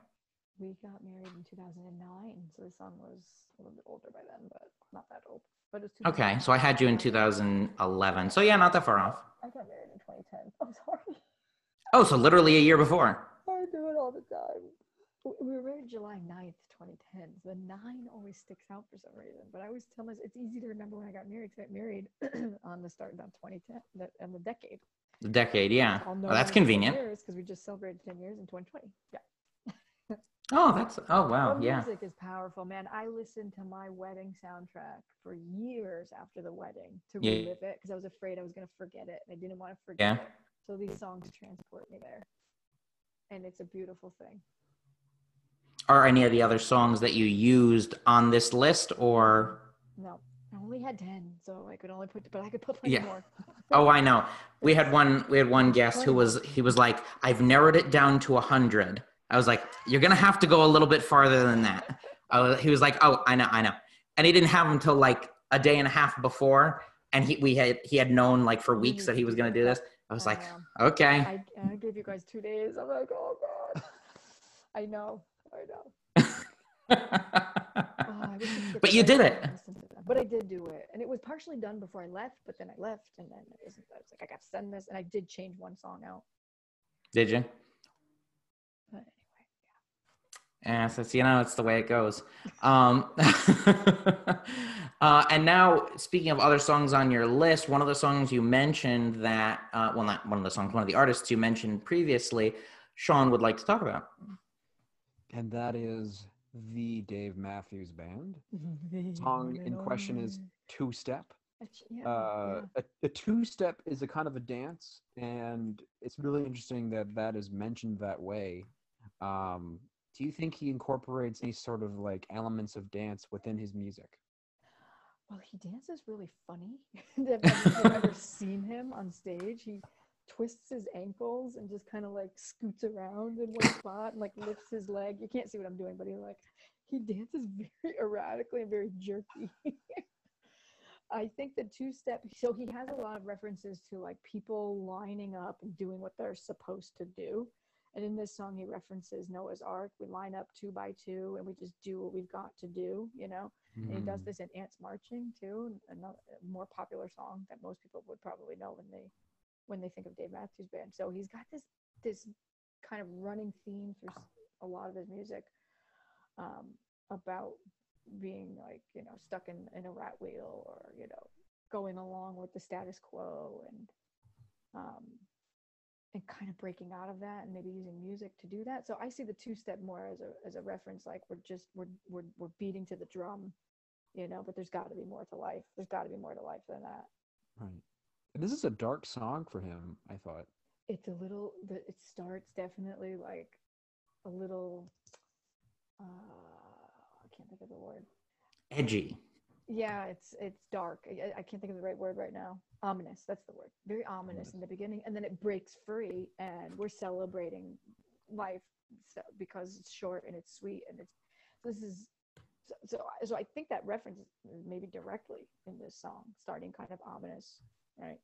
We got married in 2009, so the song was a little bit older by then, but not that old. But it was Okay, so I had you in 2011. So yeah, not that far off. I got married in 2010. I'm sorry. Oh, so literally a year before. I do it all the time. We were married July 9th, 2010. So the nine always sticks out for some reason. But I always tell myself it's easy to remember when I got married because I got married on the start of 2010, the, and the decade. The decade, yeah. Oh, that's when it's 10 convenient. years because we just celebrated 10 years in 2020. Yeah. Oh, that's oh wow, Well, yeah. music is powerful, man. I listened to my wedding soundtrack for years after the wedding to Yeah. relive it because I was afraid I was going to forget it. and I didn't want to forget Yeah. it. So these songs transport me there. And it's a beautiful thing. Are any of the other songs that you used on this list, or No, I only had 10, so I could only put, but I could put plenty Yeah. more. oh, I know. We had one. We had one guest who was he was like, I've narrowed it down to a hundred. I was like, you're gonna have to go a little bit farther than that. Oh, he was like, "Oh, I know, I know," and he didn't have them until like a day and a half before, and he we had he had known like for weeks that he was gonna do this. I was like, Um, okay. I, I gave you guys two days. I'm like, oh god. I know. I know. Oh, I wish I could but you did it. time to listen to them. But I did do it, and it was partially done before I left. But then I left, and then it wasn't. I was like, I got to send this, and I did change one song out. Did you? But anyway, Yeah, so it's, you know, it's the way it goes. Um, uh, and now, speaking of other songs on your list, one of the songs you mentioned that, uh, well, not one of the songs, one of the artists you mentioned previously, Sean would like to talk about. And that is the Dave Matthews Band. The Song in question is Two Step. Yeah, Uh, a, a two step is a kind of a dance, and it's really interesting that that is mentioned that way. Um, do you think he incorporates any sort of like elements of dance within his music? Well, he dances really funny. If you've ever seen him on stage, he twists his ankles and just kind of like scoots around in one spot and like lifts his leg. You can't see what I'm doing, but he like he dances very erratically and very jerky. I think the two step, so he has a lot of references to like people lining up and doing what they're supposed to do. And in this song, he references Noah's Ark. We line up two by two and we just do what we've got to do, you know? And he does Mm. this in Ants Marching too, another more popular song that most people would probably know when they when they think of Dave Matthews Band. So he's got this this kind of running theme through a lot of his music um, about being like you know stuck in, in a rat wheel or you know going along with the status quo and um, and kind of breaking out of that and maybe using music to do that. So I see the two step more as a as a reference, like we're just we're we're we're beating to the drum, you know. But there's got to be more to life. There's got to be more to life than that. Right. And this is a dark song for him, I thought. It's a little. The, it starts definitely like a little. Uh, I can't think of the word. Edgy. Yeah, it's it's dark. I, I can't think of the right word right now. Ominous. That's the word. Very ominous in the beginning, and then it breaks free, and we're celebrating life so, because it's short and it's sweet, and it's this is so, so. I- So I think that reference is maybe directly in this song, starting kind of ominous, right?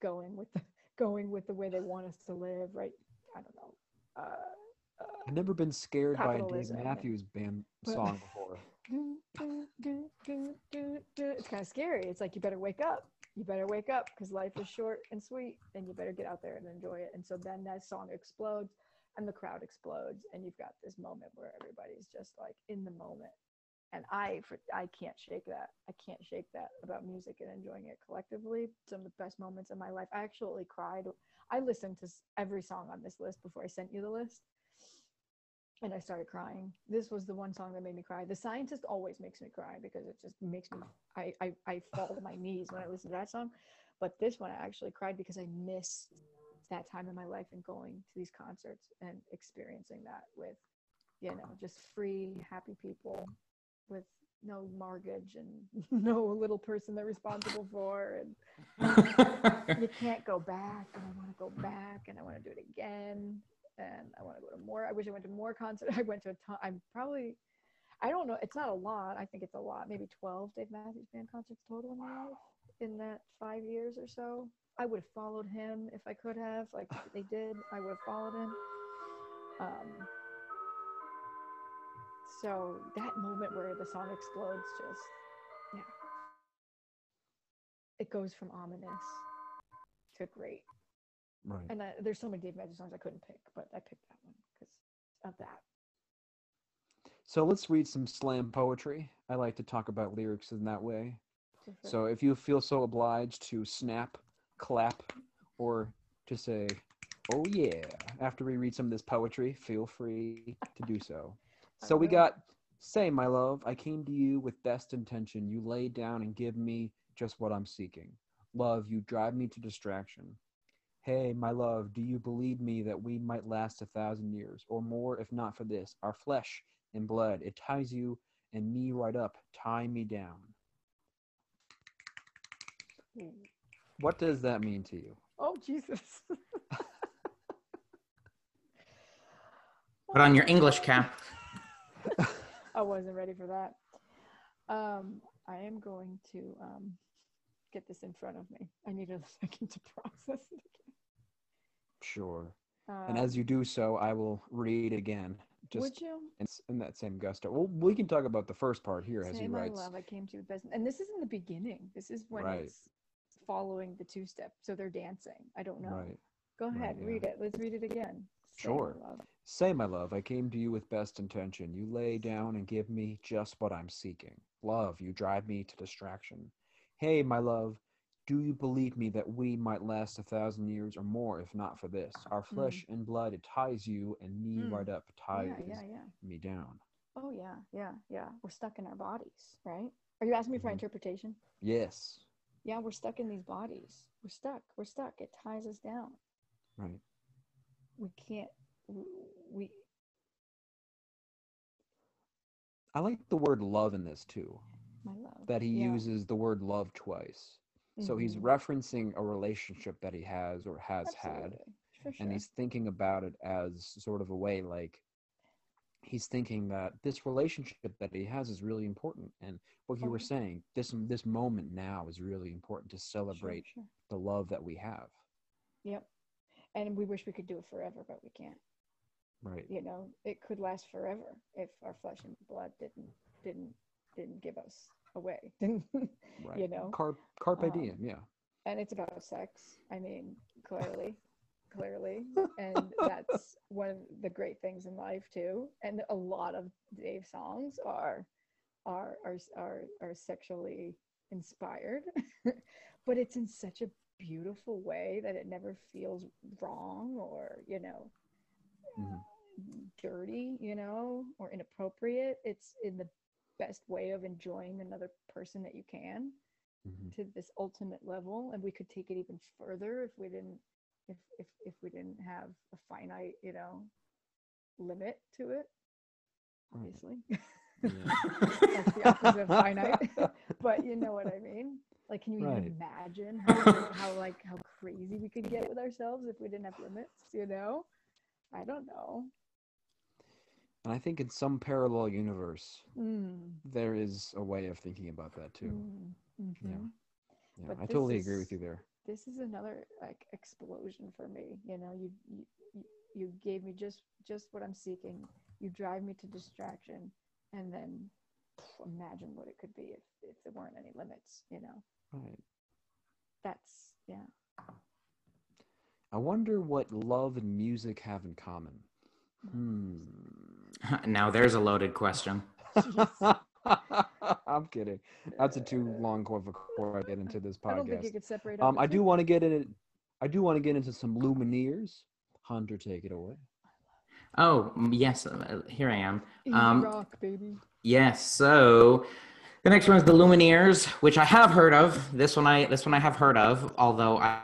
Going with the going with the way they want us to live, right? I don't know. Uh, uh, I've never been scared by a Dave Matthews Band But- song before. do, do, do, do, do, do. It's kind of scary. It's like you better wake up. You better wake up because life is short and sweet, and you better get out there and enjoy it. And so then that song explodes, and the crowd explodes, and you've got this moment where everybody's just like in the moment. And I, for, I can't shake that. I can't shake that about music and enjoying it collectively. Some of the best moments in my life. I actually cried. I listened to every song on this list before I sent you the list and I started crying. This was the one song that made me cry. The Scientist always makes me cry because it just makes me I I, I fall to my knees when I listen to that song. But this one I actually cried because I missed that time in my life and going to these concerts and experiencing that with you know just free happy people with no mortgage and no little person they're responsible for and you can't go back and i want to go back and i want to do it again and i want to go to more i wish i went to more concerts i went to a ton i'm probably i don't know it's not a lot i think it's a lot maybe 12 dave matthews band concerts total in my life in that five years or so. I would have followed him if i could have like they did i would have followed him. Um, so that moment where the song explodes just yeah it goes from ominous to great Right. and I, there's so many Dave Matthews songs I couldn't pick, but I picked that one because of that. So let's read some slam poetry. I like to talk about lyrics in that way. So if you feel so obliged to snap, clap, or to say, oh yeah, after we read some of this poetry, feel free to do so. I So we got, say, my love, I came to you with best intention. You lay down and give me just what I'm seeking. Love, you drive me to distraction. Hey, my love, do you believe me that we might last a thousand years or more if not for this? Our flesh and blood, it ties you and me right up. Tie me down. What does that mean to you? Oh Jesus! Put on your English cap. I wasn't ready for that. Um, I am going to um, get this in front of me. I need a second to process it. again. Sure. And as you do so, I will read again, just would you in, in that same gusto. Well, we can talk about the first part here as say he writes. love? I came to you best, and this is in the beginning. This is when Right. it's following the two step, so they're dancing. I don't know. Right. Go right, ahead, yeah. read it. Let's read it again. Say my Sure. Say, my love, I came to you with best intention. You lay down and give me just what I'm seeking. Love, you drive me to distraction. Hey, my love, do you believe me that we might last a thousand years or more if not for this? Our flesh and blood, it ties you and me Mm. right up, ties Yeah, yeah, yeah. me down. Oh yeah, yeah, yeah. We're stuck in our bodies, right? Are you asking me for Mhm. interpretation? Yes, Yeah, we're stuck in these bodies. We're stuck. We're stuck. It ties us down. right. We can't. We. I like the word love in this too, my love. that he Yeah. uses the word love twice. So he's Mhm. referencing a relationship that he has or has had. Absolutely, For sure. and he's thinking about it as sort of a way like he's thinking that this relationship that he has is really important and what you were saying this this moment now is really important to Sure, celebrate sure. the love that we have Yep. And we wish we could do it forever, but we can't. Right You know, it could last forever if our flesh and blood didn't didn't didn't give us away. Didn't right you know? Carp, carpe um, diem yeah and it's about sex. I mean, clearly, clearly, and that's one of the great things in life too. And a lot of Dave's songs are are are are, are sexually inspired, but it's in such a beautiful way that it never feels wrong or you know Mhm. dirty, you know, or inappropriate. It's in the best way of enjoying another person that you can Mhm. to this ultimate level and we could take it even further if we didn't if if, if we didn't have a finite you know limit to it Right. obviously Yeah. that's the opposite of finite but you know what i mean like can you Right. even imagine how, how like how crazy we could get with ourselves if we didn't have limits you know i don't know. And i think in some parallel universe mm, there is a way of thinking about that too. Mm, mhm. yeah but i this totally agree with you there. this is another like explosion for me you know? You, you you- you gave me just just what i'm seeking. You drive me to distraction and then imagine what it could be if if there weren't any limits you know? Right. That's yeah i wonder what love and music have in common hmm now there's a loaded question. I'm kidding. That's a too long of a before I get into this podcast. i don't think you podcast. could separate Um, I do want to get in. I do want to get into some Lumineers. Hunter, take it away. Oh, yes, uh, here I am. Um, rock baby Yes, so the next one is the Lumineers, which I have heard of. This one I this one I have heard of, although I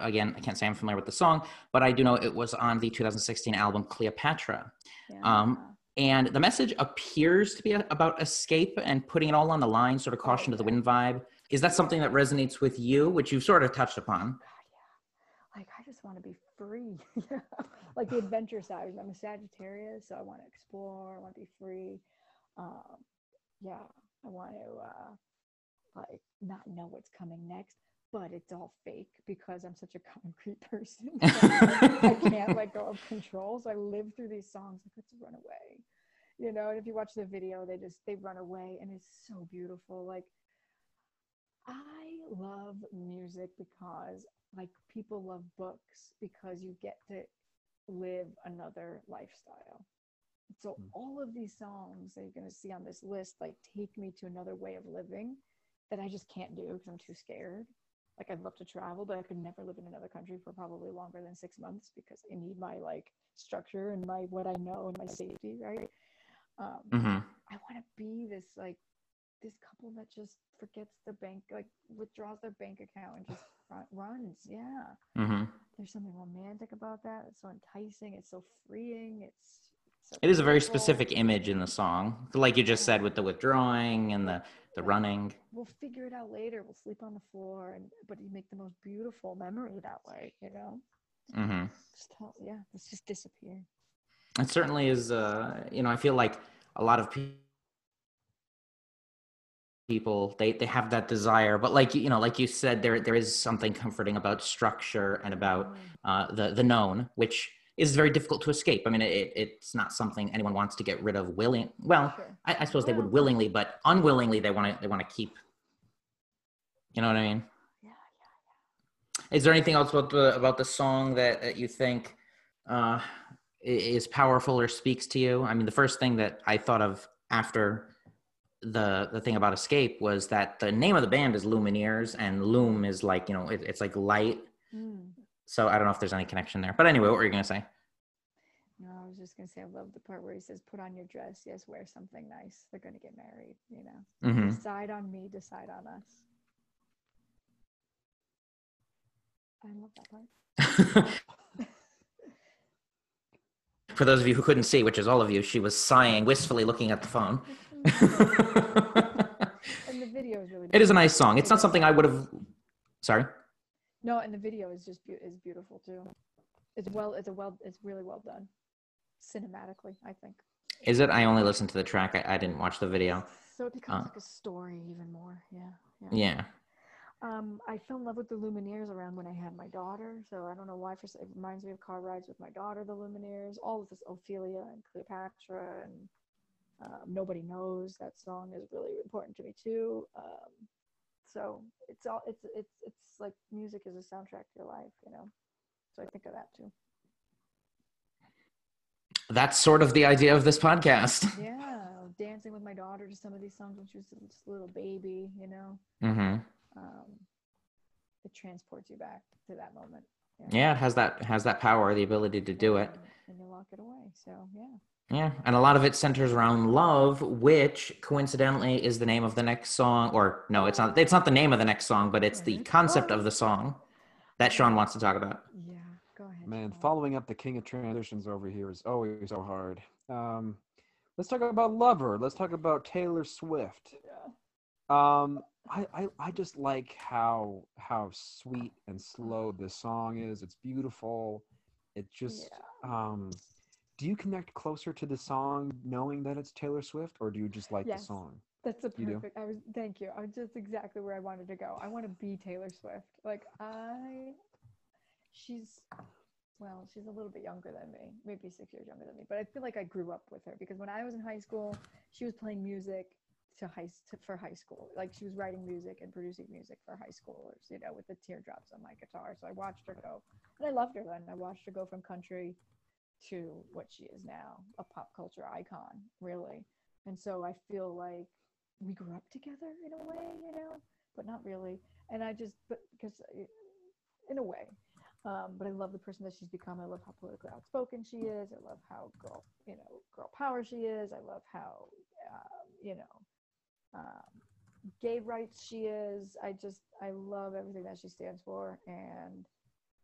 I, again, I can't say I'm familiar with the song, but I do know it was on the 2016 album Cleopatra. yeah. um, And the message appears to be a- about escape and putting it all on the line, sort of caution to the wind vibe. Is that something that resonates with you, which you've sort of touched upon? God, yeah. Like I just want to be free. Like the adventure side. I'm a Sagittarius, so I want to explore. I want to be free. Um, yeah, I want to uh, like not know what's coming next, but it's all fake because I'm such a concrete person. I can't let go of control, so I live through these songs like let's run away. You know, and if you watch the video, they just they run away, and it's so beautiful. Like I love music because like people love books because you get to live another lifestyle. So Mm. all of these songs that you're going to see on this list like take me to another way of living that I just can't do because I'm too scared. Like I'd love to travel, but I could never live in another country for probably longer than 6 months because I need my like structure and my what I know and my safety, right? Um hmm I want to be this like this couple that just forgets their bank, like withdraws their bank account and just run, runs. Yeah, hmm there's something romantic about that. It's so enticing. It's so freeing. It's so It is a very specific image in the song, like you just said with the withdrawing and the the Yeah. running. We'll figure it out later. We'll sleep on the floor, and but you make the most beautiful memory that way. You know, Mm-hmm. just tell, yeah, let's just disappear. It certainly is. Uh, you know, I feel like a lot of people people they they have that desire but like you know like you said there there is something comforting about structure and about Mm. uh the the known which is very difficult to escape i mean it, it's not something anyone wants to get rid of willing well Sure. I, I suppose they would willingly but unwillingly they want to they want to keep you know what i mean Yeah, yeah, yeah. is there anything else about the about the song that, that you think uh, is powerful or speaks to you? I mean, the first thing that I thought of after the the thing about escape was that the name of the band is Lumineers, and Loom is like you know it, it's like light. Mm. So I don't know if there's any connection there. But anyway, what were you gonna say? No, I was just gonna say I love the part where he says, "Put on your dress, yes, wear something nice. They're gonna get married." You know, hmm decide on me, decide on us. I love that part. For those of you who couldn't see, which is all of you, she was sighing wistfully, looking at the phone. and the video is really. it is a nice song. It's not something I would have. Sorry. No, and the video is just beau- is beautiful too. It's well. It's a well. It's really well done, cinematically. I think. Is it? I only listened to the track. I, I didn't watch the video. So it becomes Uh, like a story even more. Yeah. Yeah. Yeah. Um, I fell in love with the Lumineers around when I had my daughter. So I don't know why. For it reminds me of car rides with my daughter. The Lumineers, all of this Ophelia and Cleopatra and um, nobody knows. That song is really important to me too. Um, so it's all it's it's it's like music is a soundtrack to your life, you know. So I think of that too. That's sort of the idea of this podcast. Yeah, dancing with my daughter to some of these songs when she was just a little baby, you know. mm-hmm. Um, it transports you back to that moment. Yeah, it has that has that power, the ability to do it. And, and you lock it away. So yeah. Yeah, and a lot of it centers around love, which coincidentally is the name of the next song. Or no, it's not. It's not the name of the next song, but it's the concept of the song that Sean wants to talk about. Yeah. Go ahead. Man, Sean. following up the king of transitions over here is always so hard. Um, let's talk about Lover. Let's talk about Taylor Swift. Yeah. Um, I, I, I just like how how sweet and slow this song is. It's beautiful. It just um do you connect closer to the song knowing that it's Taylor Swift or do you just like Yes. the song? That's a perfect. I was. Thank you. I was just exactly where I wanted to go. I want to be Taylor Swift. Like I, she's, well, she's a little bit younger than me, maybe six years younger than me. But I feel like I grew up with her because when I was in high school, she was playing music to high to, for high school. Like she was writing music and producing music for high schoolers. You know, with the teardrops on my guitar. So I watched her go, and I loved her then. I watched her go from country to what she is now, a pop culture icon, really. And so I feel like we grew up together in a way, you know, but not really. And I just, but because uh, in a way, um, but I love the person that she's become. I love how politically outspoken she is. I love how girl, you know, girl power she is. I love how, um, you know, um, gay rights she is. I just, I love everything that she stands for. And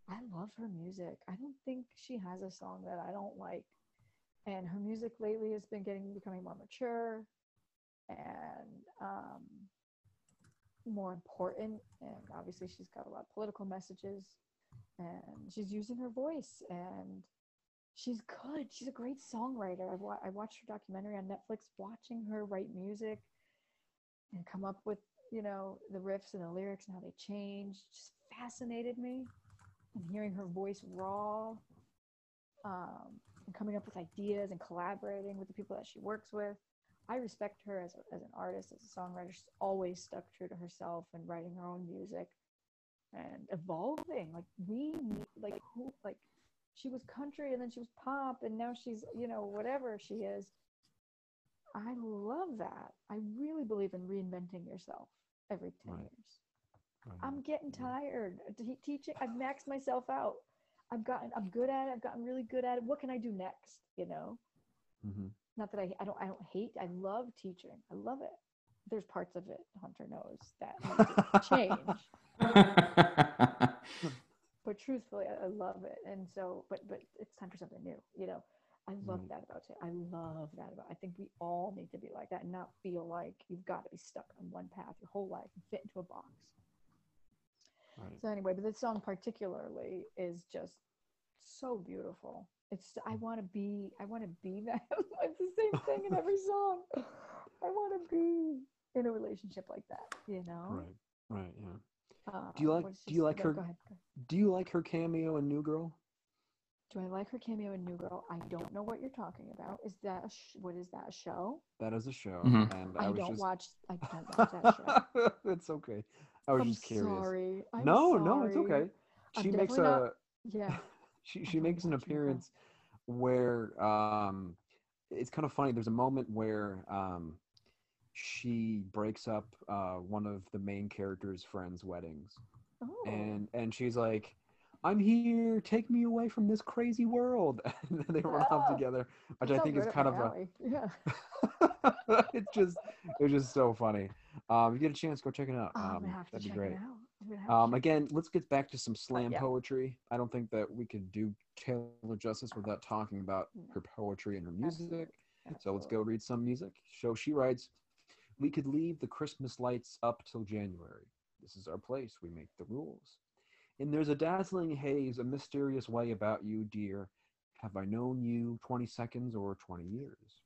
I love her music. I don't think she has a song that I don't like. And her music lately has been getting becoming more mature and um, more important. And obviously, she's got a lot of political messages, and she's using her voice, and she's good. She's a great songwriter. I've wa- I watched her documentary on Netflix, watching her write music and come up with you know the riffs and the lyrics and how they change. Just fascinated me, and hearing her voice raw. Um, and coming up with ideas and collaborating with the people that she works with. I respect her as, a, as an artist, as a songwriter. She's always stuck true to herself and writing her own music and evolving. Like we need, like who, like she was country and then she was pop and now she's, you know, whatever she is. I love that. I really believe in reinventing yourself every 10 Right. years. I'm getting tired of teaching. I've maxed myself out. I've gotten, I'm good at it. I've gotten really good at it. What can I do next? You know, hmm not that I, I don't, I don't hate. I love teaching. I love it. There's parts of it Hunter knows that change. But truthfully, I, I love it. And so, but but it's time for something new. You know, I love Right. that about it. I love that about. I think we all need to be like that and not feel like you've got to be stuck on one path your whole life and fit into a box. Right. So anyway, but this song particularly is just so beautiful. It's I want to be I want to be that. it's the same thing in every song. I want to be in a relationship like that, you know. Right. Right. Yeah. Uh, Do you like- do you like go- her- Go ahead. go ahead. Do you like her cameo in New Girl? Do I like her cameo in New Girl? I don't know what you're talking about. Is that a sh- what is that a show? That is a show, Mhm. and I, I, was don't just. watch. I don't watch that show. it's okay. I was I'm just curious. sorry. I'm no, no, it's sorry. okay. I'm She makes a not- Yeah. she she makes an watch New Girl. appearance where um it's kind of funny there's a moment where um she breaks up uh one of the main character's friends weddings Oh. and and she's like i'm here take me away from this crazy world and then they run off Oh, together which i think is kind of a. Yeah. it's just it's just so funny um if you get a chance go check it out Oh, um that'd be great it out. I'm gonna have to um, again, let's get back to some slam yeah. poetry. I don't think that we could do Taylor justice without talking about No. her poetry and her music. Absolutely. So let's go read some music. So she writes, We could leave the Christmas lights up till January. This is our place. We make the rules. And there's a dazzling haze, a mysterious way about you, dear. Have I known you 20 seconds or 20 years?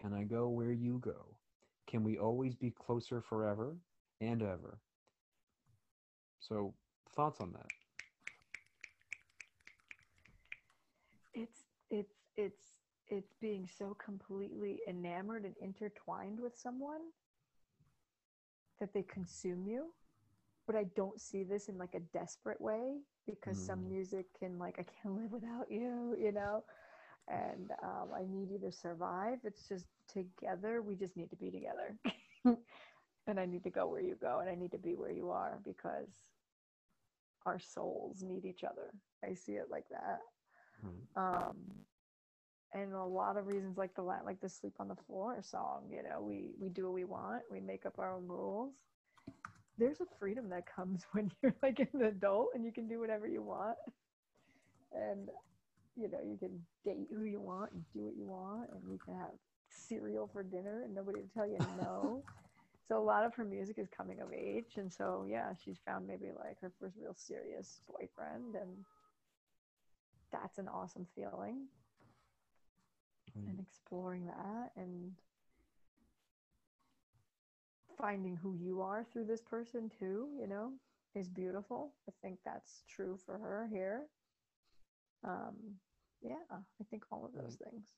Can I go where you go? Can we always be closer forever and ever? So, thoughts on that? it's it's it's it's being so completely enamored and intertwined with someone that they consume you but i don't see this in like a desperate way because some Mm. music can like i can't live without you you know and um, i need you to survive. It's just together we just need to be together. And i need to go where you go and i need to be where you are because our souls need each other. I see it like that. Right. um and a lot of reasons like the like the sleep on the floor song you know we we do what we want. We make up our own rules. There's a freedom that comes when you're like an adult and you can do whatever you want. And you know you can date who you want and do what you want and you can have cereal for dinner and nobody to tell you no. So a lot of her music is coming of age and so yeah she's found maybe like her first real serious boyfriend and that's an awesome feeling. And exploring that and finding who you are through this person too you know is beautiful. I think that's true for her here. Um yeah i think all of those things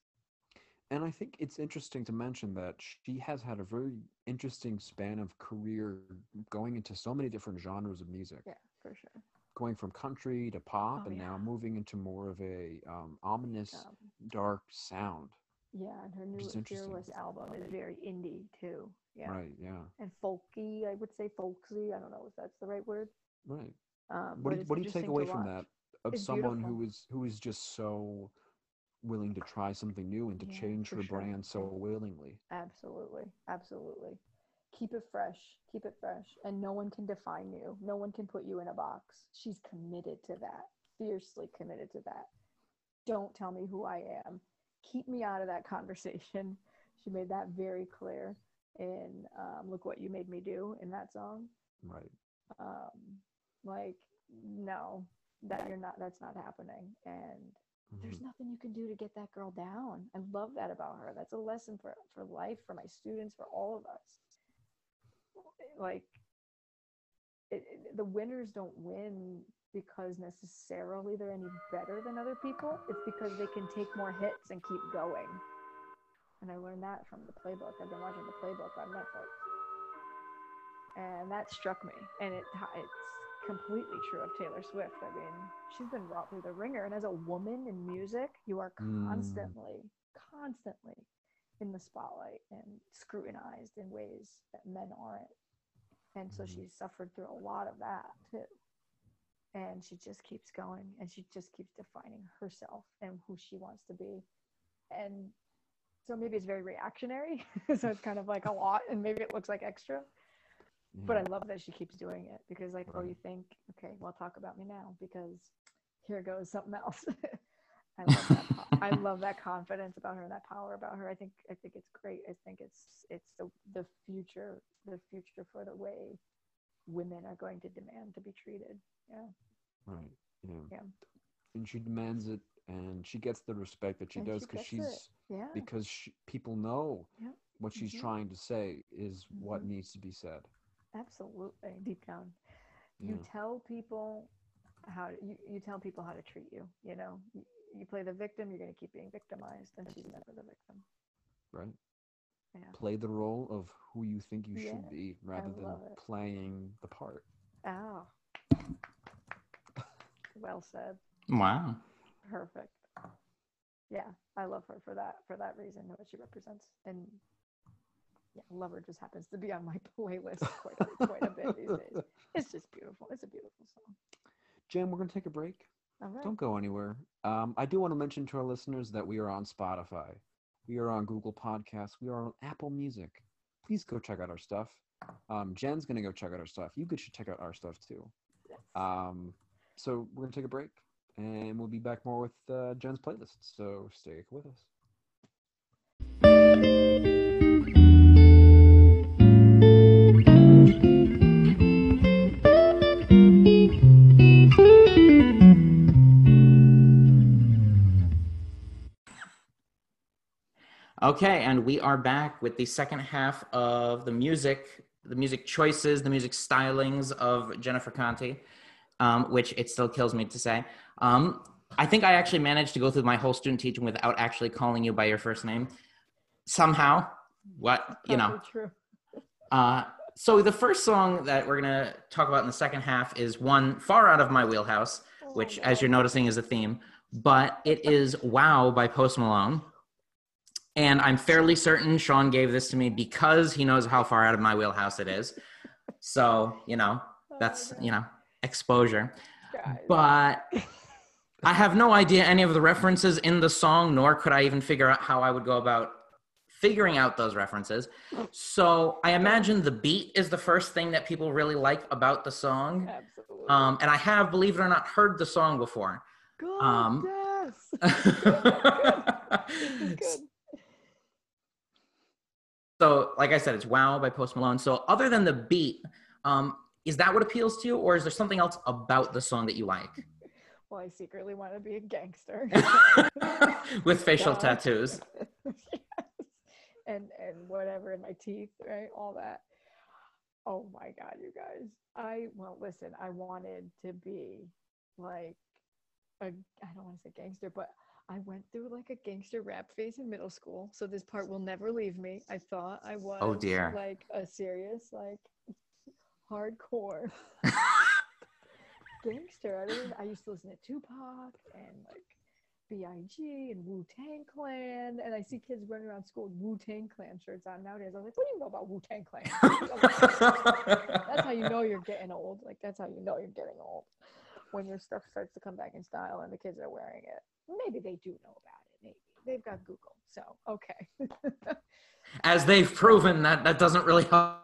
And I think it's interesting to mention that she has had a very interesting span of career going into so many different genres of music, yeah for sure going from country to pop, Oh, and now moving into more of a um, ominous, um, dark sound. yeah and her new Which is interesting. fearless album is very indie too yeah Right. Yeah. and folky i would say folksy i don't know if that's the right word Right. um What do you, what do you take away from watch. that of It's someone who beautiful. is who is just so willing to try something new and to Yeah, change her sure. brand so willingly? Absolutely. Absolutely. Keep it fresh. Keep it fresh. And no one can define you. No one can put you in a box. She's committed to that. Fiercely committed to that. Don't tell me who I am. Keep me out of that conversation. She made that very clear in um, Look What You Made Me Do in that song. Right. Um, like, no, that you're not, that's not happening. And there's Mhm. nothing you can do to get that girl down. I love that about her. That's a lesson for for life, for my students, for all of us. Like it, it- the winners don't win because necessarily they're any better than other people. It's because they can take more hits and keep going. And I learned that from the playbook. I've been watching the playbook on Netflix, and that struck me. And it it's completely true of Taylor Swift. I mean, she's been brought through the ringer, and as a woman in music, you are Mm. constantly, constantly in the spotlight and scrutinized in ways that men aren't. And so Mhm. she's suffered through a lot of that too. And she just keeps going and she just keeps defining herself and who she wants to be. And so maybe it's very reactionary. so it's kind of like a lot and maybe it looks like extra. But I love that she keeps doing it because like, oh, you think, okay, well talk about me now because here goes something else. I love that. I love that confidence about her and that power about her. I think I think it's great. I think it's it's the the future the future for the way women are going to demand to be treated. Yeah. Right. Yeah. Yeah. And she demands it and she gets the respect that she And does she because it. she's Yeah. because she, people know Yep. what she's Mhm. trying to say is what Mhm. needs to be said. Absolutely. Deep down. You Yeah. tell people how to, you, you tell people how to treat you, you know. You, you play the victim, you're going to keep being victimized and she's never the victim. Right? Yeah. Play the role of who you think you Yeah, should be rather than it. playing the part. Oh. well said. Wow. Perfect. Yeah, I love her for that for that reason, what she represents. And yeah, Lover just happens to be on my playlist quite a, quite a bit these days. It's just beautiful. It's a beautiful song. Jen, we're gonna take a break. All right. Don't go anywhere. Um, I do want to mention to our listeners that we are on Spotify, we are on Google Podcasts, we are on Apple Music. Please go check out our stuff. Um, Jen's gonna go check out our stuff. You could should check out our stuff too. Yes. Um, so we're gonna take a break, and we'll be back more with uh, Jen's playlist. So stay with us. Okay, and we are back with the second half of the music, the music choices, the music stylings of Jennifer Conti, um, which it still kills me to say. Um, I think I actually managed to go through my whole student teaching without actually calling you by your first name. Somehow, what you know. True. Uh, so the first song that we're gonna talk about in the second half is one far out of my wheelhouse, Oh, which, as you're noticing, is a theme. But it is "Wow" by Post Malone, and I'm fairly certain Sean gave this to me because he knows how far out of my wheelhouse it is. So you know Oh, that's you know exposure. Guys. But I have no idea any of the references in the song, nor could I even figure out how I would go about figuring out those references. So I imagine the beat is the first thing that people really like about the song. Absolutely. Um, and I have, believe it or not, heard the song before. good. um, yes. Is good. So, like I said, it's Wow by Post Malone. So, other than the beat, um, is that what appeals to you, or is there something else about the song that you like? Well, I secretly want to be a gangster. With facial tattoos. yes. And and whatever in my teeth, right? All that. Oh my god, you guys. I well listen, I wanted to be like a I don't want to say gangster, but I went through like a gangster rap phase in middle school. So this part will never leave me. I thought I oh, was Oh, dear. like a serious, like hardcore gangster. I mean, I used to listen to Tupac and like B.I.G. and Wu Tang Clan, and I see kids running around school with Wu Tang Clan shirts on nowadays. I'm like, what do you know about Wu Tang Clan? that's how you know you're getting old. Like that's how you know you're getting old when your stuff starts to come back in style and the kids are wearing it. Maybe they do know about it. Maybe they've got Google. So okay. As they've proven that that doesn't really help,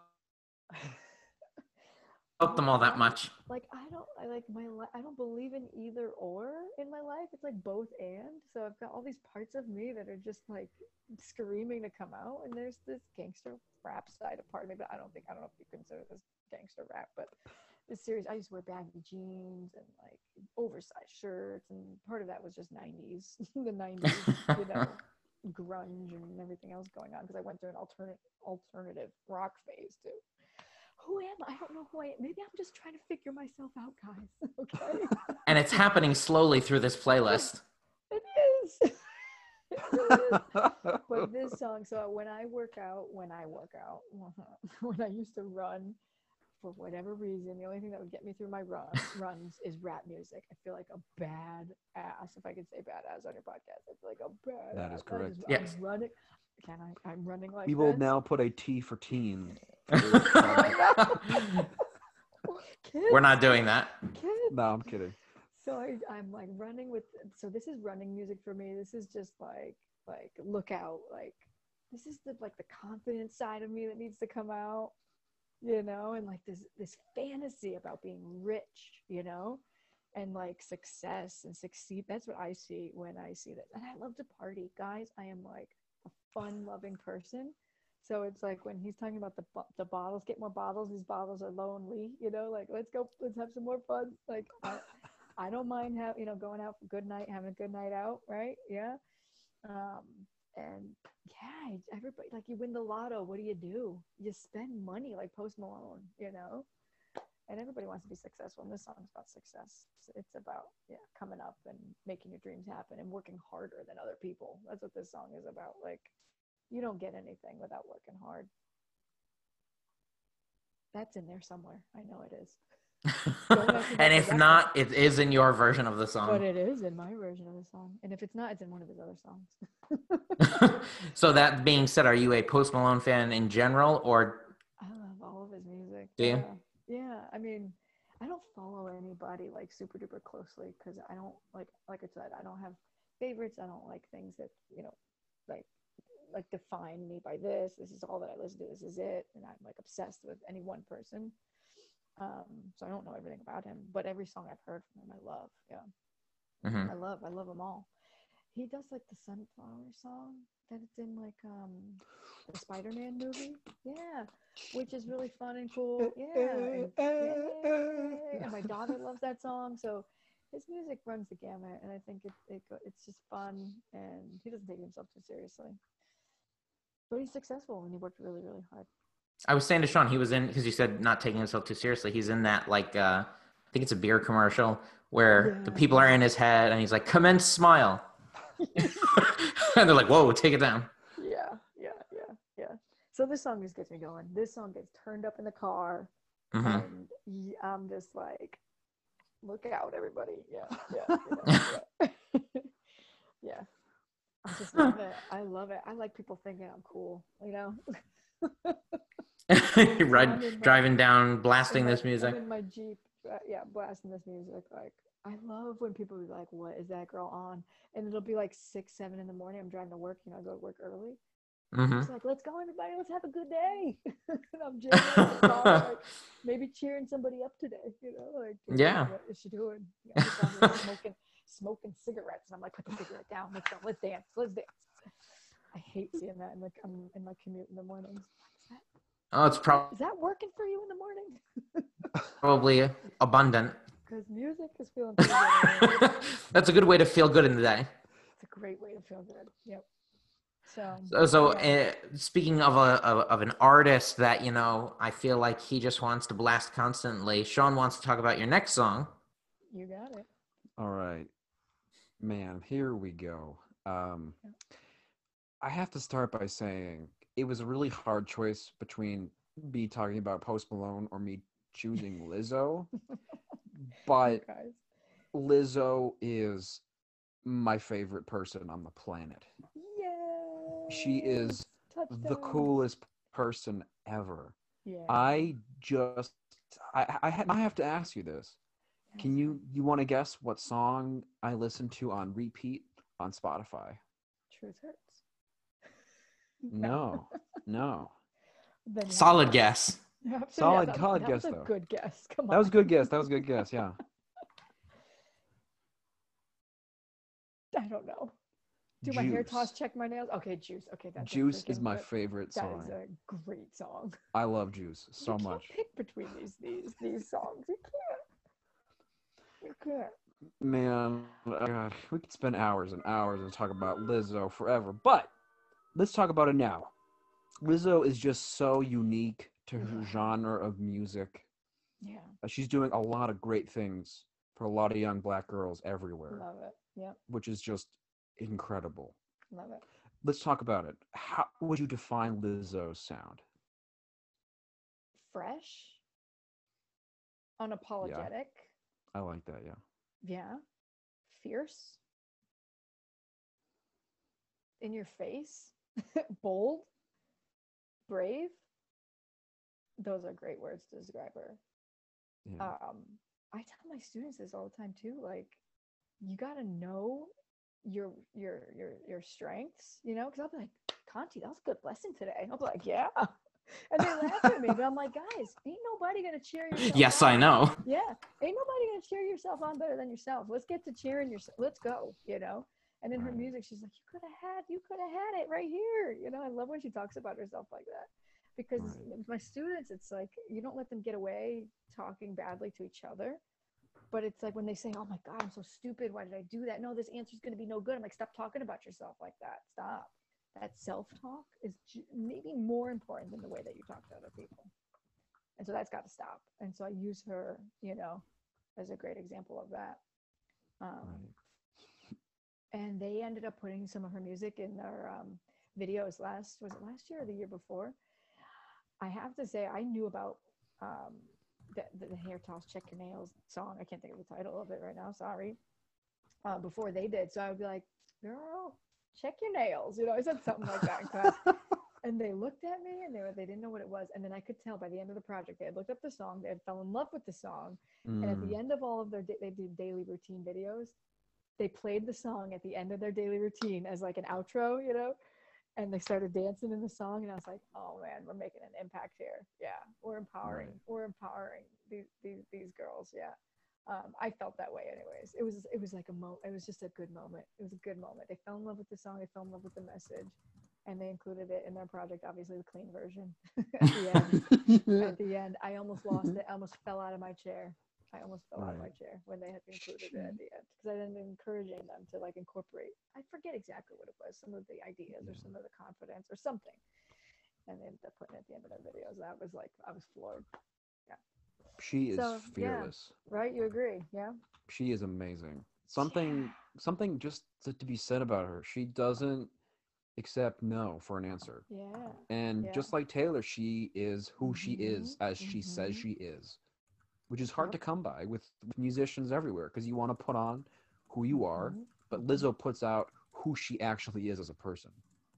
help them all that much. like I don't I like my li- I don't believe in either or in my life. It's like both and. So I've got all these parts of me that are just like screaming to come out, and there's this gangster rap side of part of me. But I don't think I don't know if you consider this gangster rap, but this series I used to wear baggy jeans and like oversized shirts, and part of that was just '90s, the '90s, you know, grunge and everything else going on because I went through an alternate alternative rock phase too who am I? I don't know who I am. Maybe I'm just trying to figure myself out, guys. Okay. And it's happening slowly through this playlist. it is. it. But this song, so when I work out, when I work out, when I used to run, for whatever reason, the only thing that would get me through my run runs is rap music. I feel like a bad ass, if I could say bad ass on your podcast. I feel like a bad That is ass. I correct. just- Yes. I'm running. Can I? I'm running like we will this. now put a T for teen. Kids, We're not doing that. kids. no, I'm kidding. so I, i'm like running with so this is running music for me this is just like like look out like this is the like the confident side of me that needs to come out you know and like this this fantasy about being rich you know and like success and succeed that's what i see when i see this and i love to party guys i am like a fun loving person so it's like when he's talking about the the bottles, get more bottles. These bottles are lonely, you know. Like let's go, let's have some more fun. Like I, I don't mind have you know going out for good night, having a good night out, right? Yeah. Um, and yeah, everybody like you win the lotto. What do you do? You spend money like Post Malone, you know. And everybody wants to be successful. And this song's about success. It's, it's about yeah, coming up and making your dreams happen and working harder than other people. That's what this song is about. Like, you don't get anything without working hard. That's in there somewhere. I know it is. and if not, it is in your version of the song. But it is in my version of the song. And if it's not, it's in one of his other songs. so that being said, are you a Post Malone fan in general or I love all of his music. Do you? Yeah. yeah. I mean, I don't follow anybody like super duper closely because I don't like like I said, I don't have favorites. I don't like things that, you know, like like define me by this. This is all that I listen to. This is it. And I'm like obsessed with any one person. Um, so I don't know everything about him, but every song I've heard from him, I love. Yeah, Mhm. I love. I love them all. He does like the sunflower song that it's in like um the Spider-Man movie. Yeah, which is really fun and cool. Yeah, and, yay. and my daughter loves that song. So his music runs the gamut, and I think it, it it's just fun, and he doesn't take himself too seriously. But he's successful, and he worked really, really hard. I was saying to Sean, he was in because you said not taking himself too seriously. He's in that like uh, I think it's a beer commercial where the people are in his head and he's like, "Commence smile," and they're like, "Whoa, take it down." Yeah, yeah, yeah, yeah. So this song just gets me going. This song gets turned up in the car, mm-hmm. and I'm just like, look out, everybody. Yeah, yeah, yeah. yeah. yeah. I just love it. I love it. I like people thinking I'm cool, you know? I'm right, in my- driving down, blasting my- this music. I'm in my Jeep, uh, yeah, blasting this music. Like, I love when people be like, what is that girl on? And it'll be like six, seven in the morning. I'm driving to work, you know, I go to work early. Mm-hmm. It's like, let's go, everybody. Let's have a good day. and I'm jamming in the car, like, maybe cheering somebody up today. You know, like, Yeah. What is she doing? You know, she's down there smoking, smoking cigarettes, and I'm like, put the cigarette down. Let's go. Let's dance. Let's dance. I hate seeing that in the um, in my commute in the mornings. Oh, it's probably is that working for you in the morning? probably abundant. Because music is feeling good. That's a good way to feel good in the day. it's a great way to feel good. Yep. So, So, so yeah. uh, speaking of a of, of an artist that you know, I feel like he just wants to blast constantly. Sean wants to talk about your next song. you got it. All right. Man, here we go. Um, I have to start by saying it was a really hard choice between me talking about Post Malone or me choosing Lizzo. but Guys. Lizzo is my favorite person on the planet. Yay! She is the coolest person ever. Yeah. I just I I, I have to ask you this. Can you you want to guess what song I listen to on repeat on Spotify? Truth hurts. No. No. Then Solid guess. you have to- Solid- that, solid that guess, was a though. good guess. Come on. That was a good guess. That was a good guess. Yeah. I don't know. Do my hair toss? Check my nails. Okay, juice. Okay, that's Juice is my good- favorite song. is a great song. I love Juice so you can't much. Pick between these these these songs. You can't. You can't. Man, oh God, we could spend hours and hours and talk about Lizzo forever, but let's talk about it now. Lizzo is just so unique to her Yeah. genre of music. Yeah, Uh, She's doing a lot of great things for a lot of young black girls everywhere, love it. Yep, which is just incredible. love it. Let's talk about it. How would you define Lizzo's sound? Fresh. Unapologetic. I like that, yeah. Yeah. Fierce. In your face. Bold. Brave. Those are great words to describe her. Yeah. um i tell my students this all the time too like you got to know your your your your strengths you know because i'll be like conti that was a good lesson today i'll be like yeah and they laugh at me but i'm like guys ain't nobody gonna cheer yourself Yes, on. I know. yeah ain't nobody gonna cheer yourself on better than yourself let's get to cheering yourself let's go you know and in her music she's like you could have had you could have had it right here you know i love when she talks about herself like that because Right. with my students it's like you don't let them get away talking badly to each other but it's like when they say, "Oh my God, I'm so stupid. Why did I do that?" No, this answer's going to be no good. I'm like, stop talking about yourself like that. Stop. That self-talk is j- maybe more important than the way that you talk to other people, and so that's got to stop. And so I use her, you know, as a great example of that. Um, Right. And they ended up putting some of her music in their um, videos last was it last year or the year before? I have to say i knew about um, the, the, the hair toss check your nails song. I can't think of the title of it right now sorry. Uh, before they did. So i would be like girl check your nails you know i said something like that in class. And they looked at me and they were they didn't know what it was. And then i could tell by the end of the project they had looked up the song they had fell in love with the song. And at Mm, the end of all of their they did daily routine videos they played the song at the end of their daily routine as like an outro you know? And they started dancing in the song and i was like oh man we're making an impact here. Yeah we're empowering Right. we're empowering these, these these girls yeah. Um, i felt that way anyways. It was it was like a mo it was just a good moment. It was a good moment. They fell in love with the song they fell in love with the message and they included it in their project obviously the clean version. At the end. At the end i almost lost it. I almost fell out of my chair i almost fell out of my chair when they had included it at the end because i ended up encouraging them to like incorporate i forget exactly what it was some of the ideas or some of the confidence or something and they ended up putting it at the end of their videos that was like i was floored Yeah. she is So, yeah. fearless. right you agree yeah She is amazing. Something something just to, to be said about her. She doesn't accept no for an answer. yeah And Yeah. just like Taylor, she is who she is mm-hmm. as she says mm-hmm. she is, which is hard to come by with, with musicians everywhere because you want to put on who you are, Mhm. but. Lizzo puts out who she actually is as a person.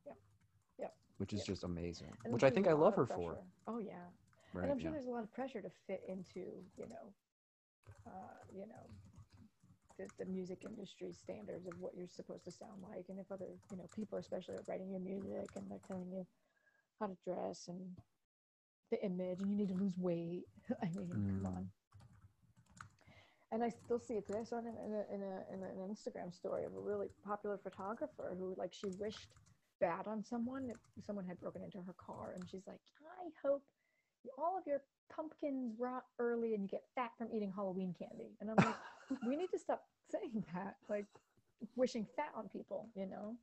Yep. Yep. Which is Yep. just amazing. And which I think I love her pressure. for. oh yeah Right. and I'm sure yeah. there's a lot of pressure to fit into, you know, uh, you know, the, the music industry standards of what you're supposed to sound like, and if other, you know, people especially are writing your music and they're telling you how to dress and the image, and you need to lose weight. I mean, come Mm. on. And I still see it today. I saw it in, in, a, in, a, in an Instagram story of a really popular photographer who, like, she wished bad on someone. if Someone had broken into her car, and she's like, "I hope all of your pumpkins rot early and you get fat from eating Halloween candy." And I'm like, we need to stop saying that, like wishing fat on people, you know,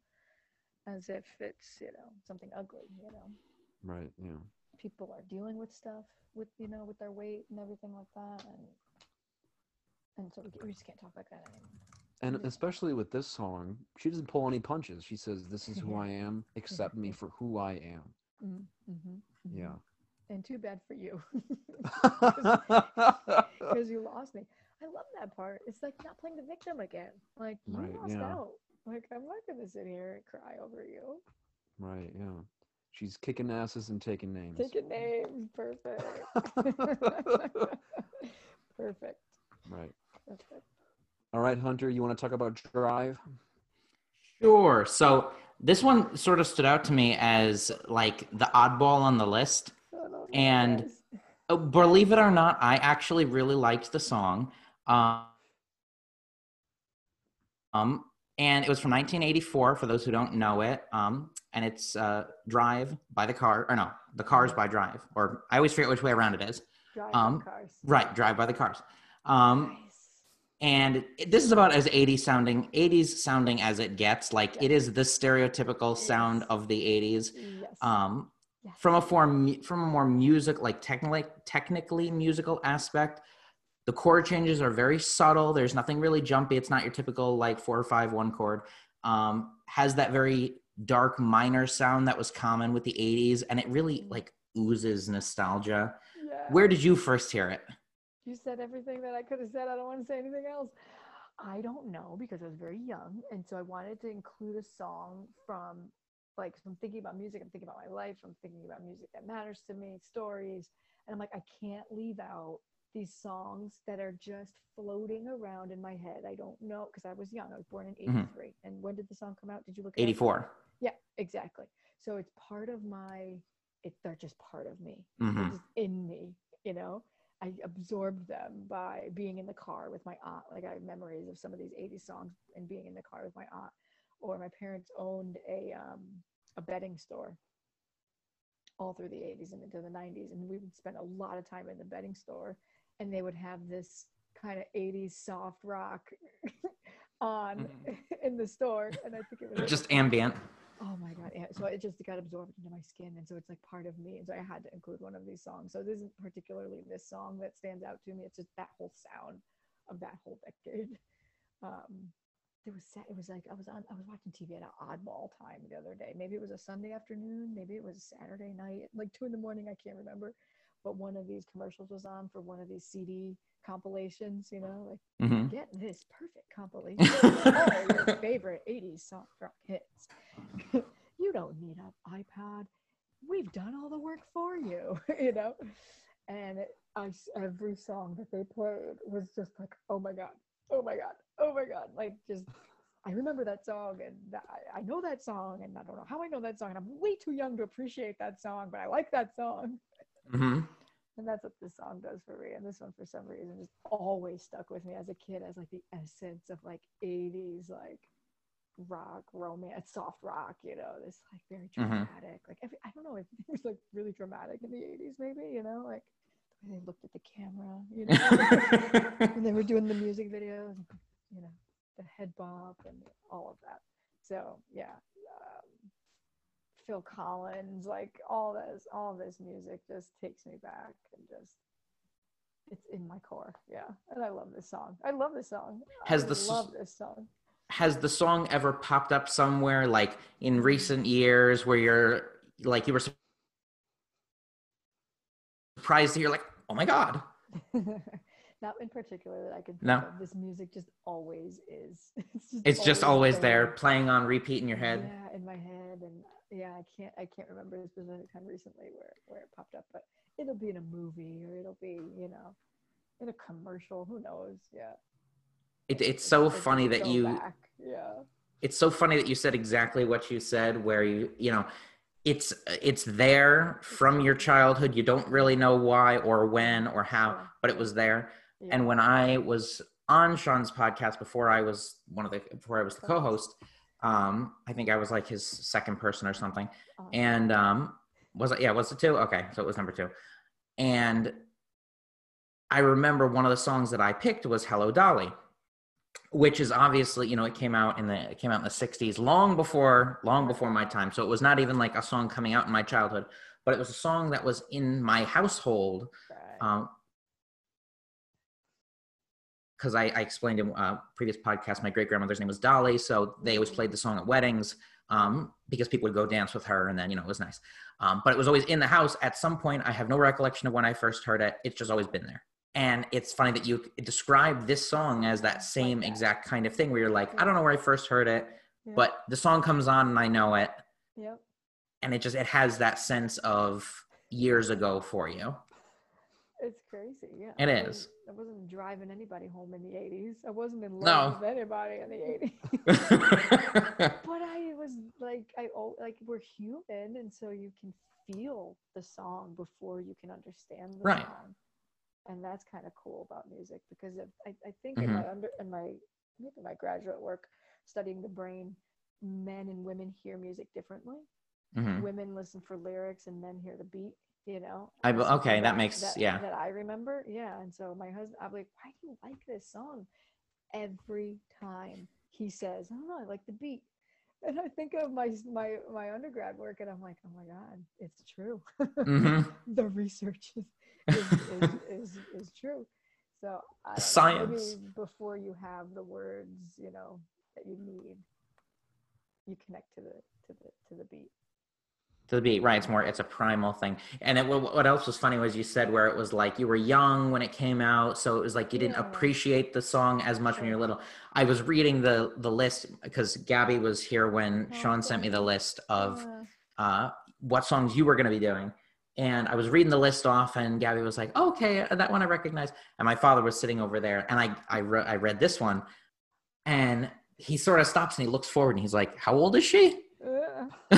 as if it's you know something ugly, you know. Right. Yeah. People are dealing with stuff with you know with their weight and everything like that, and and so we, we just can't talk like that anymore. And mm-hmm. especially with this song, she doesn't pull any punches. She says, "This is who I am. Accept me mm-hmm. for who I am." Mm-hmm. mm-hmm, Yeah. And too bad for you, because you lost me. I love that part. It's like not playing the victim again. Like you Right, lost yeah. out. Like I'm not gonna sit here and cry over you. right. Yeah. She's kicking asses and taking names. Taking names. Perfect. Perfect. right. Perfect. All right, Hunter. You want to talk about Drive? Sure. So this one sort of stood out to me as like the oddball on the list. I don't know, And- guys. Uh, believe it or not, I actually really liked the song. Um, um, and it was from 1984 for those who don't know it. Um, and it's uh, Drive by the Car, or no, The Cars by Drive, or I always forget which way around it is. drive um, cars. Right, Drive by the Cars. Um, nice. And this is about as 80s sounding 80s sounding as it gets. Like it is the stereotypical sound of the 80s Yes. um Yes. from a form from a more music like technically technically musical aspect the chord changes are very subtle. There's nothing really jumpy. It's not your typical like four or five one chord. Um has that very dark minor sound that was common with the 80s and it really Mm. like oozes nostalgia. Where did you first hear it You said everything that I could have said. I don't want to say anything else. I don't know because I was very young. And so I wanted to include a song from, like, I'm thinking about music, I'm thinking about my life, I'm thinking about music that matters to me, stories. And I'm like, I can't leave out these songs that are just floating around in my head. I don't know because I was young. I was born in Mhm. 83. And when did the song come out? Did you look it up? 84 Yeah, exactly. So it's part of my, it, they're just part of me hmm they're in me, you know. I absorbed them by being in the car with my aunt. Like I have memories of some of these 80s songs and being in the car with my aunt. Or my parents owned a um, a bedding store all through the 80s and into the 90s, and we would spend a lot of time in the bedding store. And they would have this kind of 80s soft rock on Mhm. in the store and i think it was like- Just ambient. Oh my god. Yeah. So it just got absorbed into my skin and so it's like part of me and so i had to include one of these songs. So this isn't particularly this song that stands out to me. It's just that whole sound of that whole decade. Um it was it was like i was on i was watching tv at an oddball time the other day. Maybe it was a sunday afternoon. Maybe it was a saturday night like two in the morning. I can't remember. But one of these commercials was on for one of these cd compilations you know like mm-hmm. get this perfect compilation of all your favorite 80s soft rock hits. Don't need an iPad. We've done all the work for you, you know? And it, I, every song that they played was just like, oh my God, oh my God, oh my God. Like, just, I remember that song and that, I, know that song and I don't know how I know that song. And I'm way too young to appreciate that song, but I like that song. hmm And that's what this song does for me. And this one, for some reason, just always stuck with me as a kid as like the essence of like 80s, like rock, romance, soft rock, you know, this like very Mhm. dramatic. Like, every, I don't know if it was like really dramatic in the 80s, maybe, you know, like the way they looked at the camera, you know, when they were doing the music videos, you know, the head bob and all of that. So, yeah. Um, Phil Collins, like all this, all this music just takes me back and just it's in my core. Yeah. And I love this song. I love this song. Has I the love this song. Has the song ever popped up somewhere like in recent years where you're like you were surprised to hear like, oh my god? Not in particular that I think No. of. This music just always is. It's just, It's just always there, playing on repeat in your head. Yeah, in my head, and yeah, I can't I can't remember this. specific time recently where where it popped up, but it'll be in a movie or it'll be you know in a commercial. Who knows? Yeah. It, it's so funny that you back. Yeah. it's so funny that you said exactly what you said where you you know it's it's there from your childhood. You don't really know why or when or how but it was there. Yeah. and when i was on sean's podcast before i was one of the before i was the co-host um i think i was like his second person or something. Um, and um was it yeah was it two? Okay so it was number two. And i remember one of the songs that i picked was hello dolly which is obviously you know it came out in the it came out in the 60s long before long before my time. So it was not even like a song coming out in my childhood but it was a song that was in my household right. um because I, I explained in a previous podcast my great grandmother's name was dolly so they always played the song at weddings um, because people would go dance with her and then you know it was nice. Um, but it was always in the house. At some point i have no recollection of when i first heard it. It's just always been there and it's funny that you describe this song as that same that. exact kind of thing where you're like i don't know where i first heard it Yeah. but the song comes on and i know it Yep. and it just it has that sense of years ago for you It's crazy. Yeah. It I is. I wasn't driving anybody home in the 80s. I wasn't in No. love with anybody in the 80s. but I was like, I like we're human, and so you can feel the song before you can understand the Right. song, and that's kind of cool about music because of, I, I think in my Mm-hmm. under in my maybe my graduate work studying the brain, men and women hear music differently. Mhm. Women listen for lyrics, and men hear the beat. You know. I and be- something okay, that makes- that, yeah. That I remember, yeah. And so my husband, I'm like, why do you like this song? Every time he says, I don't know, I like the beat. And I think of my my my undergrad work, and I'm like, oh my god, it's true. Mhm. the research is is, is, is, is true. So I science. before you have the words, you know, that you need, you connect to the to the to the beat. to the beat right it's more it's a primal thing and it, what what else was funny was you said where it was like you were young when it came out so it was like you didn't Yeah. appreciate the song as much when you're Sure. little i was reading the the list because gabby was here when Oh, sean sent me the list of Uh, uh what songs you were going to be doing and i was reading the list off and gabby was like oh, okay that one i recognize. And my father was sitting over there and i i, re- I read this one and he sort of stops and he looks forward and he's like how old is she? Uh,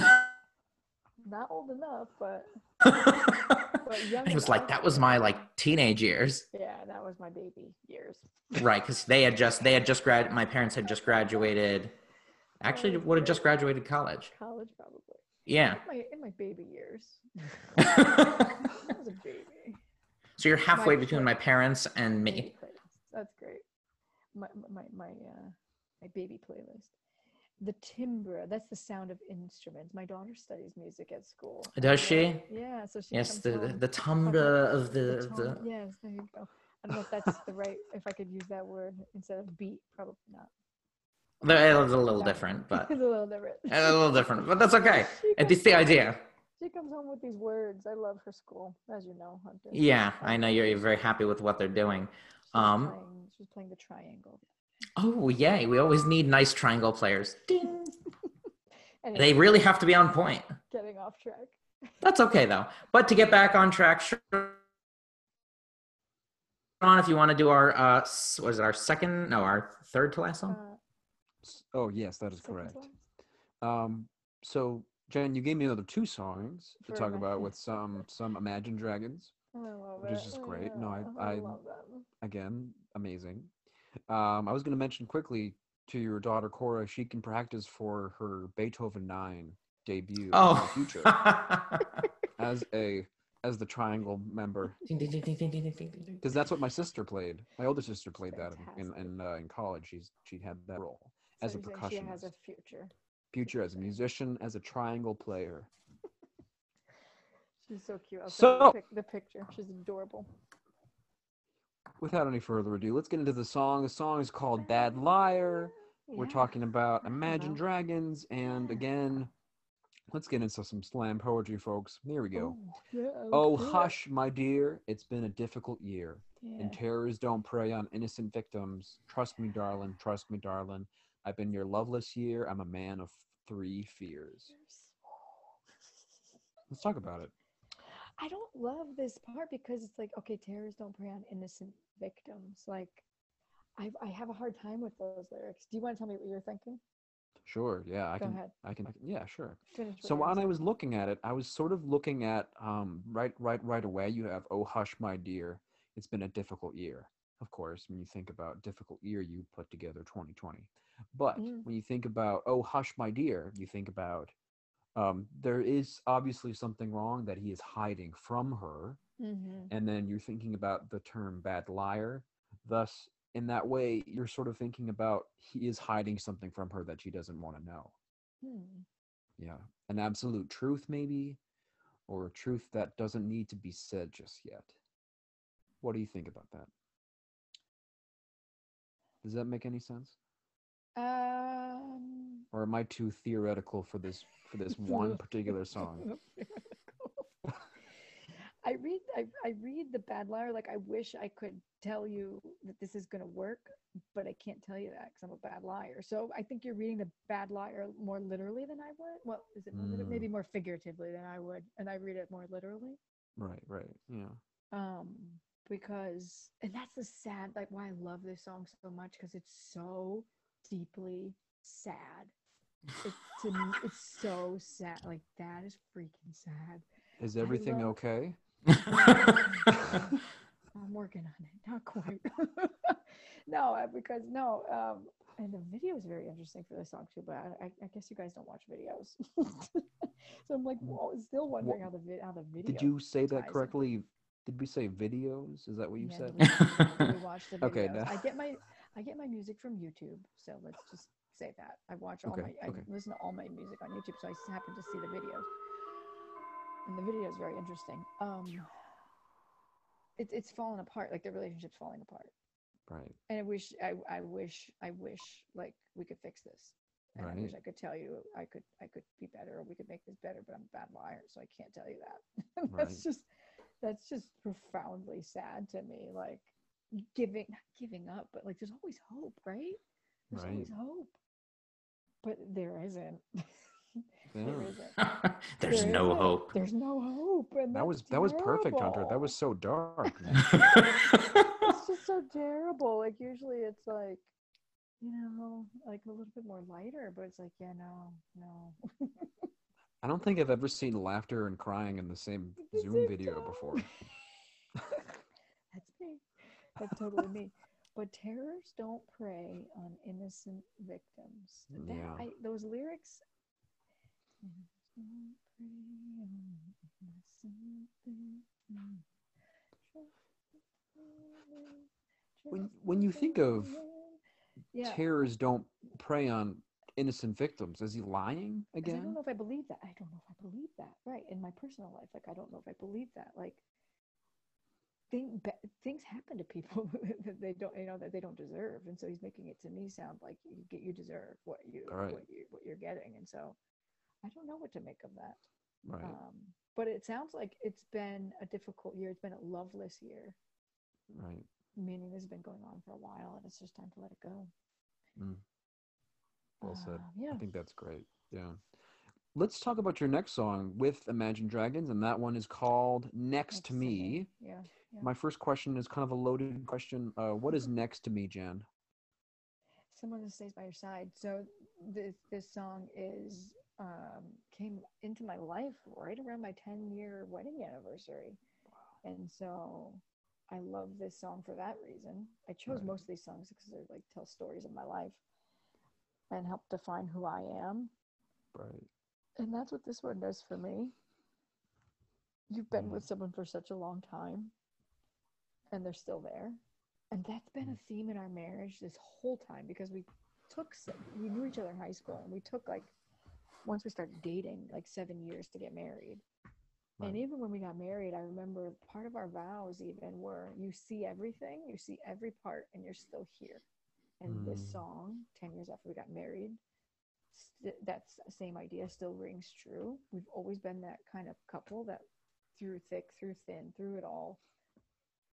not old enough, but but young and he was like that was my like teenage years. Yeah, that was my baby years. right because they had just they had just grad my parents had just graduated actually would have just graduated college. College probably. Yeah In my in my baby years. I was a baby. so you're halfway My between my parents and me That's great. My my my uh, my baby playlist. The timbre, that's the sound of instruments. My daughter studies music at school. Does she? Yeah, so she Yes, the home the timbre of the, the the Yes, there you go. I don't know if that's the right, if I could use that word instead of beat, probably not. It's a little No. different, but it's a little different. a little different, but that's okay. It's the idea. She comes home with these words. I love her school, as you know, Hunter. Yeah, I Um, know you're, you're very happy with what they're doing. Um, playing, she was playing the triangle. Oh, yay. We always need nice triangle players. Ding. Anyway, They really have to be on point. getting off track. That's okay, though. But to get back on track, sure. On if you want to do our, uh, was it our second, no, our third to last song? Uh, Oh yes, that is correct. Um, so Jen, you gave me another two songs to For talk my- about with some some Imagine Dragons. I love Which is just great. No, I- I, I- love them. Again, amazing. Um, I was going to mention quickly to your daughter Cora, she can practice for her Beethoven Nine debut in the Oh. future as a as the triangle member Ding, ding, ding, ding, ding, ding, ding, ding, ding. because that's what my sister played. My older sister played that in in, in, uh, in college. She's she had that role as a She has percussionist. a future. future as a musician, as a triangle player. She's so cute. I'll So- pic- the picture. She's adorable. Without any further ado, let's get into the song. The song is called Bad Liar. We're talking about Imagine. Dragons, and again, let's get into some slam poetry, folks. Here we go. Oh, yeah, Oh, hush, my dear, it's been a difficult year, Yeah. and terrors don't prey on innocent victims. Trust me, darling, trust me, darling. I've been your loveless year. I'm a man of three fears. Let's talk about it. I don't love this part because it's like, okay, terrorists don't prey on innocent victims. Like, I I have a hard time with those lyrics. Do you want to tell me what you're thinking? Sure, yeah, I Go can, ahead. I can, I can, yeah, sure. So when I was looking at it, I was sort of looking at um right right right away. You have oh hush my dear, it's been a difficult year. Of course, when you think about difficult year, you put together 2020. But Mm. when you think about oh hush my dear, you think about um there is obviously something wrong that he is hiding from her, Mhm. and then you're thinking about the term bad liar. Thus, in that way, you're sort of thinking about he is hiding something from her that she doesn't want to know Hmm. yeah an absolute truth maybe or a truth that doesn't need to be said just yet what do you think about that does that make any sense? Um. or am i too theoretical for this for this one particular song? I read I, I read the bad liar like I wish I could tell you that this is going to work but I can't tell you that because I'm a bad liar. So I think you're reading the bad liar more literally than I would. Well is it more Mm. maybe more figuratively than I would and I read it more literally. Right right yeah. Um because and that's the sad like why I love this song so much because it's so deeply sad it, to me it's so sad like that is freaking sad is everything love- okay I'm working on it. Not quite. no, because no, um, and the video is very interesting for this song too. But I, I, I guess you guys don't watch videos, so I'm like, whoa, still wondering how the how the video. did you say that correctly did we say videos is that what you Yeah, said We, we watch the videos. Okay, now- I get my I get my music from YouTube, so let's just say that I watch all Okay, my I listen to all my music on YouTube, so I just happen to see the videos, and the video is very interesting. Um, it's it's falling apart, like the relationship's falling apart. right and I wish I, I wish I wish like we could fix this. And I wish I could tell you I could I could be better or we could make this better, but I'm a bad liar, so I can't tell you that. That's Right. just that's just profoundly sad to me. Like giving not giving up, but like there's always hope, right? There's always hope. But there isn't. there Yeah. isn't. There's There no isn't. hope. There's no hope. And that that's was that was perfect hunter that was so dark it's just so terrible. Like usually it's like, you know, like a little bit more lighter, but it's like, yeah, no, no. I don't think i've ever seen laughter and crying in the same The zoom video time. before That's me. That's totally me. But terrors don't prey on innocent victims. Mm, that, Yeah. I, those lyrics. "Terrors don't prey on innocent victims. When- when you think of Yeah. terrors don't prey on innocent victims. Is he lying again? I don't know if I believe that. I don't know if I believe that. Right. In my personal life, like I don't know if I believe that. Like thing, things happen to people that they don't, you know, that they don't deserve, and so he's making it to me sound like you get, you deserve what you, Right. what you, what you're getting, and so I don't know what to make of that. Right. Um, but it sounds like it's been a difficult year. It's been a loveless year, right. meaning this has been going on for a while, and it's just time to let it go. Mm. Well said. Um, yeah. I think that's great. Yeah. Let's talk about your next song with Imagine Dragons, and that one is called Next to Me. Yeah. yeah. My first question is kind of a loaded question. Uh, what is next to me, Jan? someone who stays by your side. So this this song is um, came into my life right around my 10 year wedding anniversary, and so I love this song for that reason. I chose Right. most of these songs because they like tell stories of my life and help define who I am, Right. and that's what this one does for me. You've been Mm. with someone for such a long time, and they're still there. And that's been a Mm. theme in our marriage this whole time because we took, we knew each other in high school, and we took like, once we started dating, like seven years to get married. Right. And even when we got married, I remember part of our vows even were you see everything, you see every part, and you're still here. And this Mm. song, 10 years after we got married, st- that same idea still rings true. We've always been that kind of couple that through thick, through thin, through it all,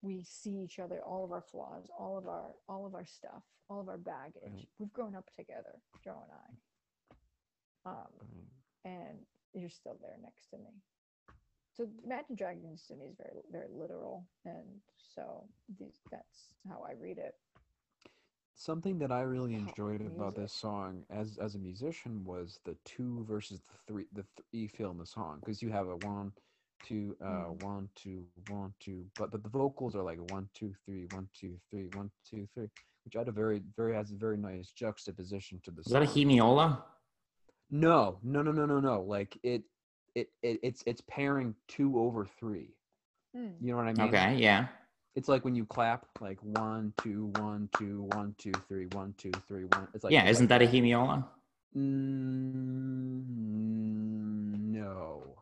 we see each other, all of our flaws, all of our all of our stuff, all of our baggage. We've grown up together, Joe and I. Um, and you're still there next to me. So Imagine Dragons to me is very very literal, and so these, that's how I read it. Something that I really enjoyed about this song as as a musician was the two versus the three the three feel in the song because you have a one two uh Mm. one two one two but but the vocals are like one two three one two three one two three which had a very very has a very nice juxtaposition to the Is that a song. hemiola? No, no, no, no, no, no. Like it, it, it, it's it's pairing two over three. Mm. You know what I mean? Okay, yeah. It's like when you clap, like one, two, one, two, one, two, three, one, two, three, one. It's like yeah, isn't like that a hemiola? Mm, no,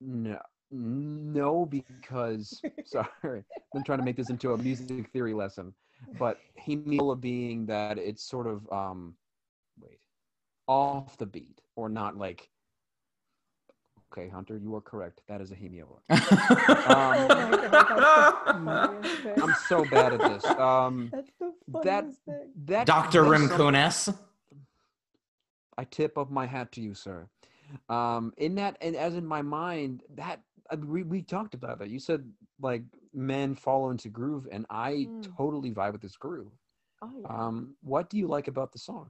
no, no, because sorry, I'm trying to make this into a music theory lesson, but hemiola being that it's sort of um, wait, off the beat or not like. Okay, Hunter, you are correct. That is a hemiola. Oh my God, that's the funniest thing. I'm so bad at this. Um, That's the that thing. that Dr. that's Rimkunis. I tip up my hat to you, sir. Um, in that, and as in my mind, that I mean, we we talked about that. You said like men fall into groove, and I Mm. totally vibe with this groove. Oh yeah. Um, what do you like about the song?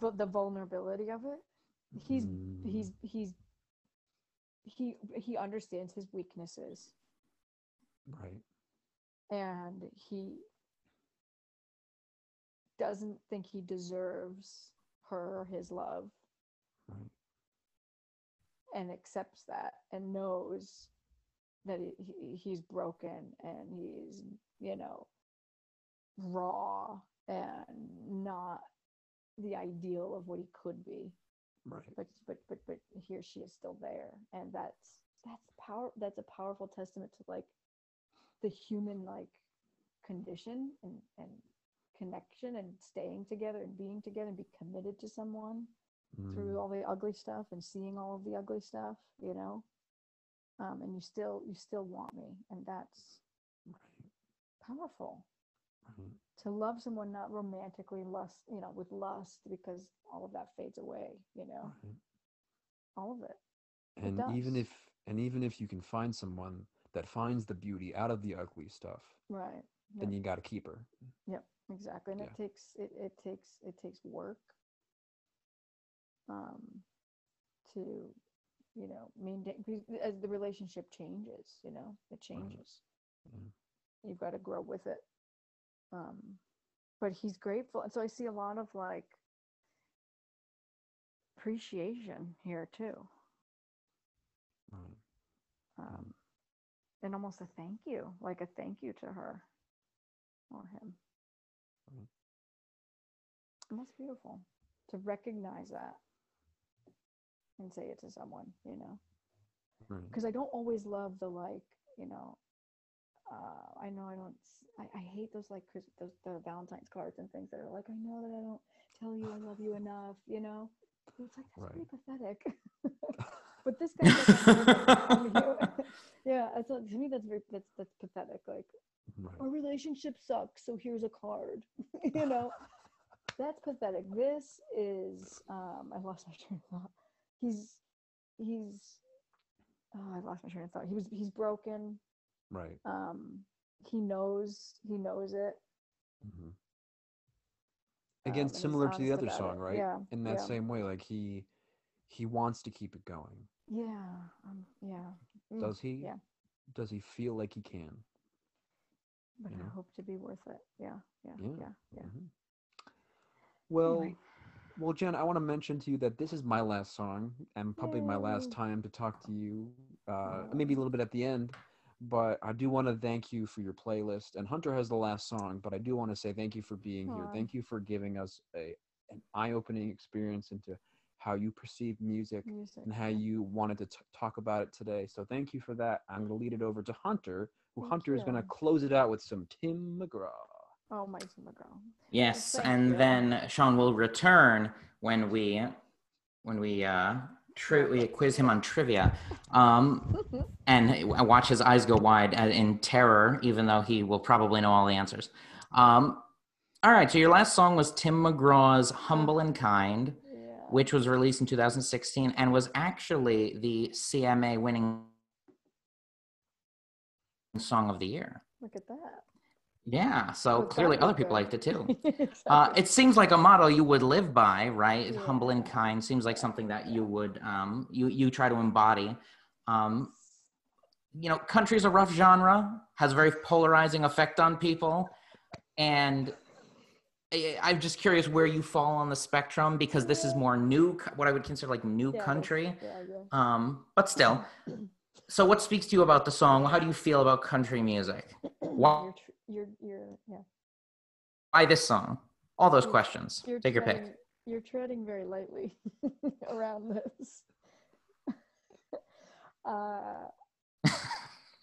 The, the vulnerability of it. He's Mm, he's he's he he understands his weaknesses right. and he doesn't think he deserves her or his love Right. and accepts that and knows that he, he, he's broken and he's you know raw and not the ideal of what he could be Right. but but but but here she is still there and that's that's power that's a powerful testament to like the human like condition and and connection and staying together and being together and be committed to someone through Mm, all the ugly stuff and seeing all of the ugly stuff you know um and you still you still want me and that's right. powerful. To love someone not romantically lust you know with lust because all of that fades away you know right. all of it It And even if and even if you can find someone that finds the beauty out of the ugly stuff, right then Yep. you got to keep her. Yep, exactly. And Yeah. it takes it, it takes it takes work um to you know maintain as the relationship changes, you know, it mm-hmm. changes. Yeah. You've got to grow with it. Um but he's grateful. And so I see a lot of like appreciation here too. Right. Um and almost a thank you, like a thank you to her or him. Right. And that's beautiful to recognize that and say it to someone, you know. Because I don't always love the like, you know. Uh, I know I don't. I hate those like Chris, those the Valentine's cards and things that are like, I know that I don't tell you I love you enough, you know. It's like that's pretty pathetic. but this guy, like, I'm here- yeah, So to me that's very that's that's pathetic. Like Right. our relationship sucks, so here's a card. you know, that's pathetic. This is um I lost my train of thought. He's he's oh I lost my train of thought. He was he's broken. Right. Um he knows he knows it. hmm um, Again, he's similar to the other song, it. right? Yeah. In that yeah. same way, like he he wants to keep it going. Yeah. Um yeah. Mm, Does he? Yeah. Does he feel like he can? But you I know? hope to be worth it. Yeah. Yeah. Yeah. Yeah. Yeah. Mhm. Well, Anyway. well, Jen, I want to mention to you that this is my last song and probably my last time to talk to you. Uh, maybe a little bit at the end, but I do want to thank you for your playlist. And Hunter has the last song, but I do want to say thank you for being here. Thank you for giving us a an eye-opening experience into how you perceive music Music. and how yeah. you wanted to t- talk about it today. So thank you for that. I'm going to lead it over to Hunter, who Thank Hunter is going to close it out with some Tim McGraw. Oh my Tim McGraw. Yes, Thank and you. then Sean will return when we when we uh we quiz him on trivia. Um and watch his eyes go wide uh, in terror even though he will probably know all the answers. Um all right, so your last song was Tim McGraw's Humble and Kind, Yeah. which was released in 2016 and was actually the CMA winning song of the year. Look at that. Yeah, so Look, clearly other people liked it too. Uh, it seems like a model you would live by, right? Humble and kind seems like something that you would um, you you try to embody. Um, you know, country's a rough genre, has a very polarizing effect on people, and I- I'm just curious where you fall on the spectrum because this is more new, what I would consider like new Yeah, country. Yeah, yeah. Um, but still, so what speaks to you about the song? How do you feel about country music? Why, You're, you're, yeah. why this song? All those You're- questions. You're Take your pick. treading- You're treading very lightly around this. uh,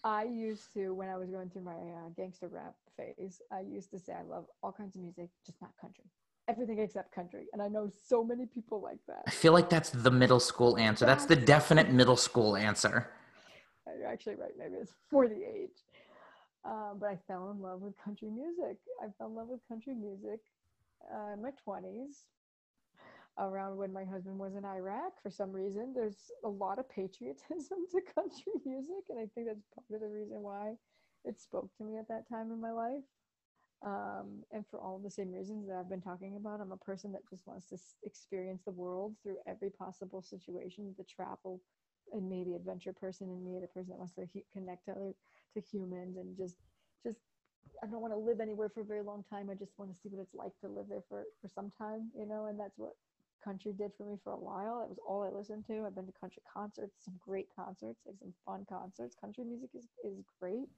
I used to, when I was going through my uh, gangster rap phase, I used to say I love all kinds of music, just not country. Everything except country. And I know so many people like that. I feel like that's the middle school answer. That's the definite middle school answer. You're actually right. Maybe it's for the age. Um, but I fell in love with country music. I fell in love with country music uh, in my 20s, around when my husband was in Iraq. For some reason, there's a lot of patriotism to country music, and I think that's part of the reason why it spoke to me at that time in my life. Um, and for all the same reasons that I've been talking about, I'm a person that just wants to s- experience the world through every possible situation, the travel, and maybe adventure person in me, the person that wants to he- connect to other to humans, and just just I don't want to live anywhere for a very long time. I just want to see what it's like to live there for for some time, you know. And that's what country did for me for a while. That was all I listened to. I've been to country concerts, some great concerts, like some fun concerts. Country music is is great.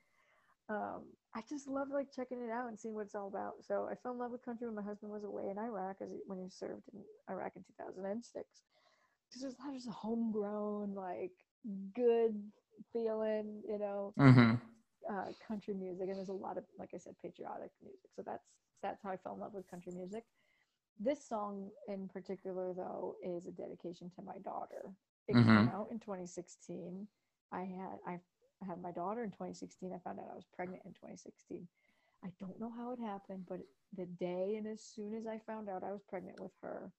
Um, I just love like checking it out and seeing what it's all about. So I fell in love with country when my husband was away in Iraq, as he, when he served in Iraq in 2006 because there's a lot of just homegrown, like good feeling, you know, hmm uh, country music, and there's a lot of, like I said, patriotic music. So that's that's how I fell in love with country music. This song in particular, though, is a dedication to my daughter. It came Mhm. out in 2016. I had I had my daughter in 2016. I found out I was pregnant in 2016. I don't know how it happened, but the day and as soon as I found out I was pregnant with her,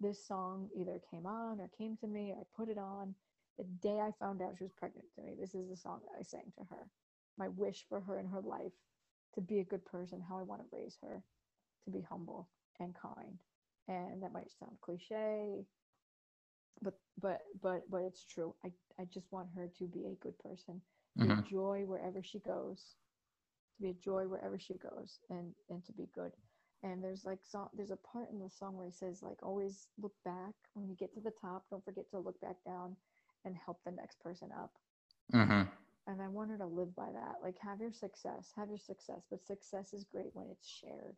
this song either came on or came to me or I put it on. The day I found out she was pregnant to me, this is the song that I sang to her. My wish for her in her life to be a good person, how I want to raise her, to be humble and kind. And that might sound cliche, but but but but it's true. I, I just want her to be a good person, to be a Mhm. joy wherever she goes, to be a joy wherever she goes, and and to be good. And there's like song, there's a part in the song where he says like always look back when you get to the top. Don't forget to look back down and help the next person up. hmm and I want her to live by that. Like, have your success, have your success, but success is great when it's shared.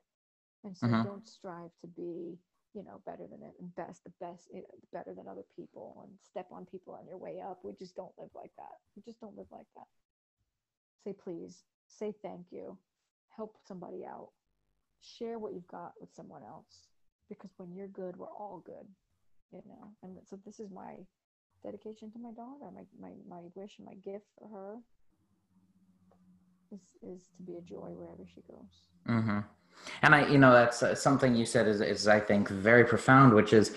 And so Mhm. don't strive to be, you know, better than it and best, the best, you know, better than other people and step on people on your way up. We just don't live like that. We just don't live like that. Say please, say thank you, help somebody out, share what you've got with someone else. Because when you're good, we're all good, you know. And so this is my dedication to my daughter, my my, my wish and my gift for her is is to be a joy wherever she goes. hmm And I, you know, that's uh, something you said is, is I think very profound, which is,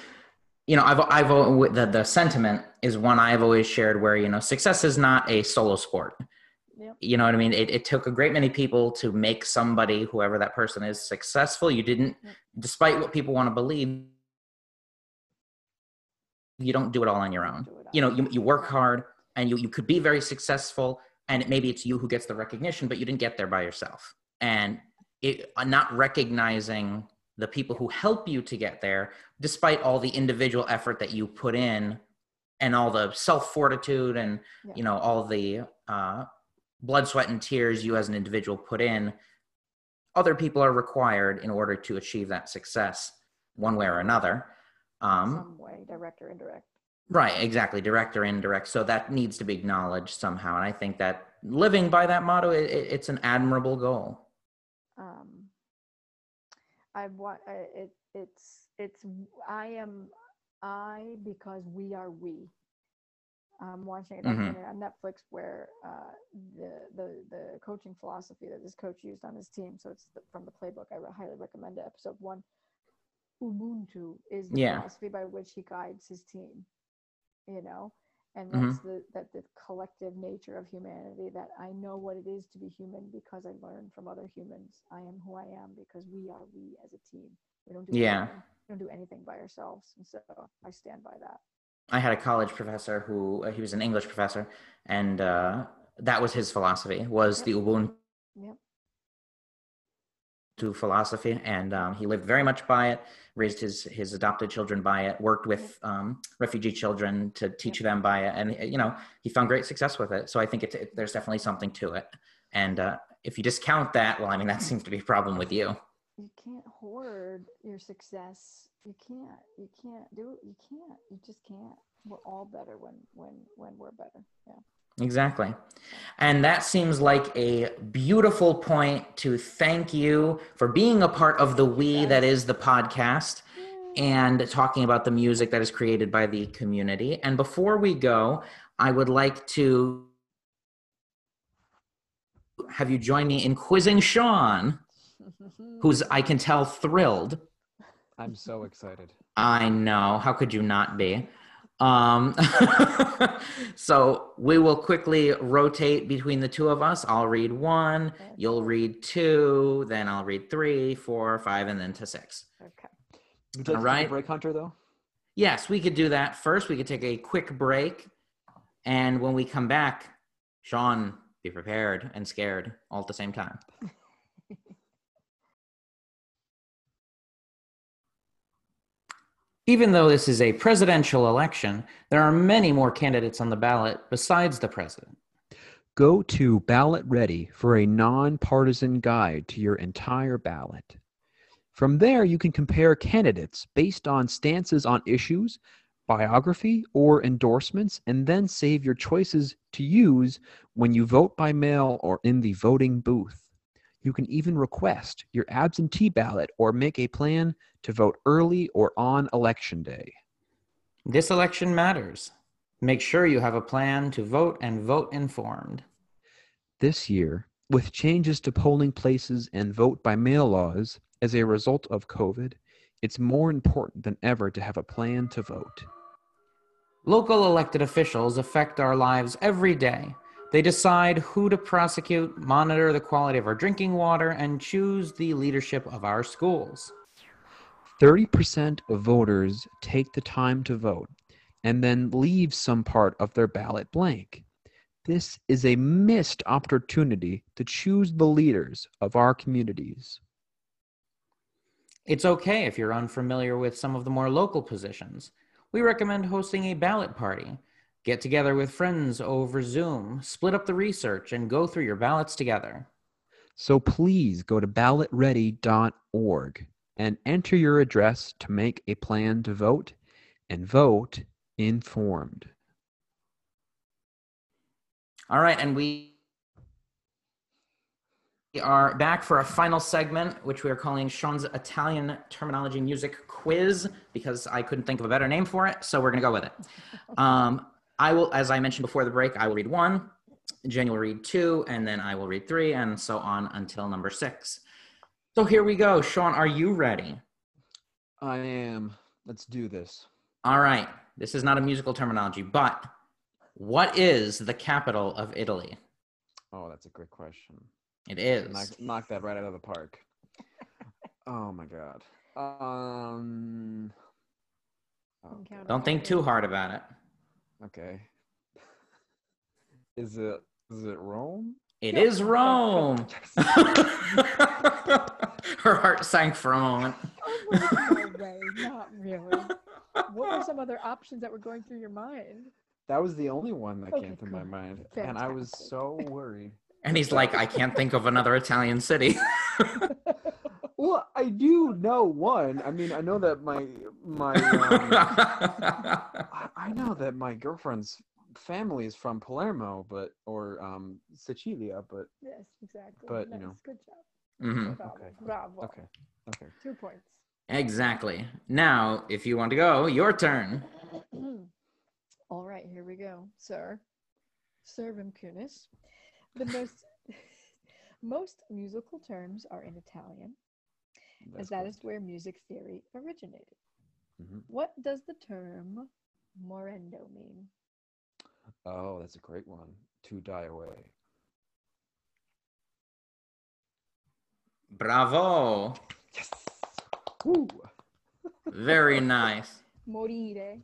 you know, I've, I've, the, the sentiment is one I've always shared where, you know, success is not a solo sport. Yep. You know what I mean? It, it took a great many people to make somebody, whoever that person is, successful. You didn't, Yep. despite what people want to believe, you don't do it all on your own. You know, you, you work hard and you, you could be very successful and maybe it's you who gets the recognition, but you didn't get there by yourself. And it, uh, not recognizing the people who help you to get there, despite all the individual effort that you put in and all the self fortitude and, Yeah. you know, all the uh, blood, sweat, and tears you as an individual put in, other people are required in order to achieve that success one way or another. Um, some way, direct or indirect. Right, exactly, direct or indirect. So that needs to be acknowledged somehow, and I think that living by that motto, it, it- it's an admirable goal. um i want it it's it's i am i because we are we i'm watching a Mhm. on netflix where uh the the the coaching philosophy that this coach used on his team so it's the, from the playbook i highly recommend it episode one ubuntu is the Yeah. philosophy by which he guides his team you know and that's the that the collective nature of humanity that i know what it is to be human because i learned from other humans i am who i am because we are we as a team we don't do Yeah. anything, we don't do anything by ourselves and so i stand by that I had a college professor who uh, he was an English professor, and uh, that was his philosophy was Yep. the Ubuntu yep philosophy, and um, he lived very much by it. Raised his his adopted children by it. Worked with um, refugee children to teach them by it, and uh, you know he found great success with it. So I think it, it, there's definitely something to it. And uh, if you discount that, well, I mean that seems to be a problem with you. you can't hoard your success you can't you can't do it you can't you just can't we're all better when when when we're better yeah Exactly. And that seems like a beautiful point to thank you for being a part of the we that is the podcast and talking about the music that is created by the community. And before we go, I would like to have you join me in quizzing Sean, who's, I can tell, thrilled. I'm so excited. I know. How could you not be? Um, so we will quickly rotate between the two of us. I'll read one, you'll read two, then I'll read three, four, five, and then to six. okay Would you like All right. break, Hunter, though? Yes, we could do that first. We could take a quick break. And when we come back, Sean, be prepared and scared all at the same time. Even though this is a presidential election, there are many more candidates on the ballot besides the president. Go to Ballot Ready for a nonpartisan guide to your entire ballot. From there, you can compare candidates based on stances on issues, biography, or endorsements, and then save your choices to use when you vote by mail or in the voting booth. You can even request your absentee ballot or make a plan to vote early or on election day. This election matters. Make sure you have a plan to vote and vote informed. This year, with changes to polling places and vote by mail laws as a result of COVID, it's more important than ever to have a plan to vote. Local elected officials affect our lives every day. They decide who to prosecute, monitor the quality of our drinking water, and choose the leadership of our schools. 30% of voters take the time to vote and then leave some part of their ballot blank. This is a missed opportunity to choose the leaders of our communities. It's okay if you're unfamiliar with some of the more local positions. We recommend hosting a ballot party. Get together with friends over Zoom, split up the research, and go through your ballots together. So please go to ballotready.org and enter your address to make a plan to vote and vote informed. All right, and we are back for a final segment, which we are calling Sean's Italian Terminology Music Quiz, because I couldn't think of a better name for it, so we're going to go with it. Um, I will, as I mentioned before the break, I will read one, Jenny will read two, and then I will read three, and so on until number six. So here we go. Sean, are you ready? I am. Let's do this. All right. This is not a musical terminology, but what is the capital of Italy? Oh, that's a great question. It is. Knock, knock that right out of the park. oh my god. Um. oh, Don't think too hard about it. Okay. Is it is it Rome? It Go, is. Rome. Her heart sank for a moment. Oh, wait, no way, not really. What were some other options that were going through your mind? That was the only one that Okay, came through my cool. mind, and I was so worried. And he's like, I can't think of another Italian city. Well, I do know one. I mean, I know that my my um, I, I know that my girlfriend's family is from Palermo, but or um Sicilia, but yes, exactly. But, you know. Good job. Mhm. Bravo. Okay. Bravo. okay, okay. Two points. Exactly. Now, if you want to go, your turn. All right, here we go, sir. Sir Vimkunis. The most most musical terms are in Italian, That's as that cool. is where music theory originated. Mhm. What does the term morendo mean? Oh, that's a great one. To die away. Bravo. Yes. Woo. Very nice. Morire,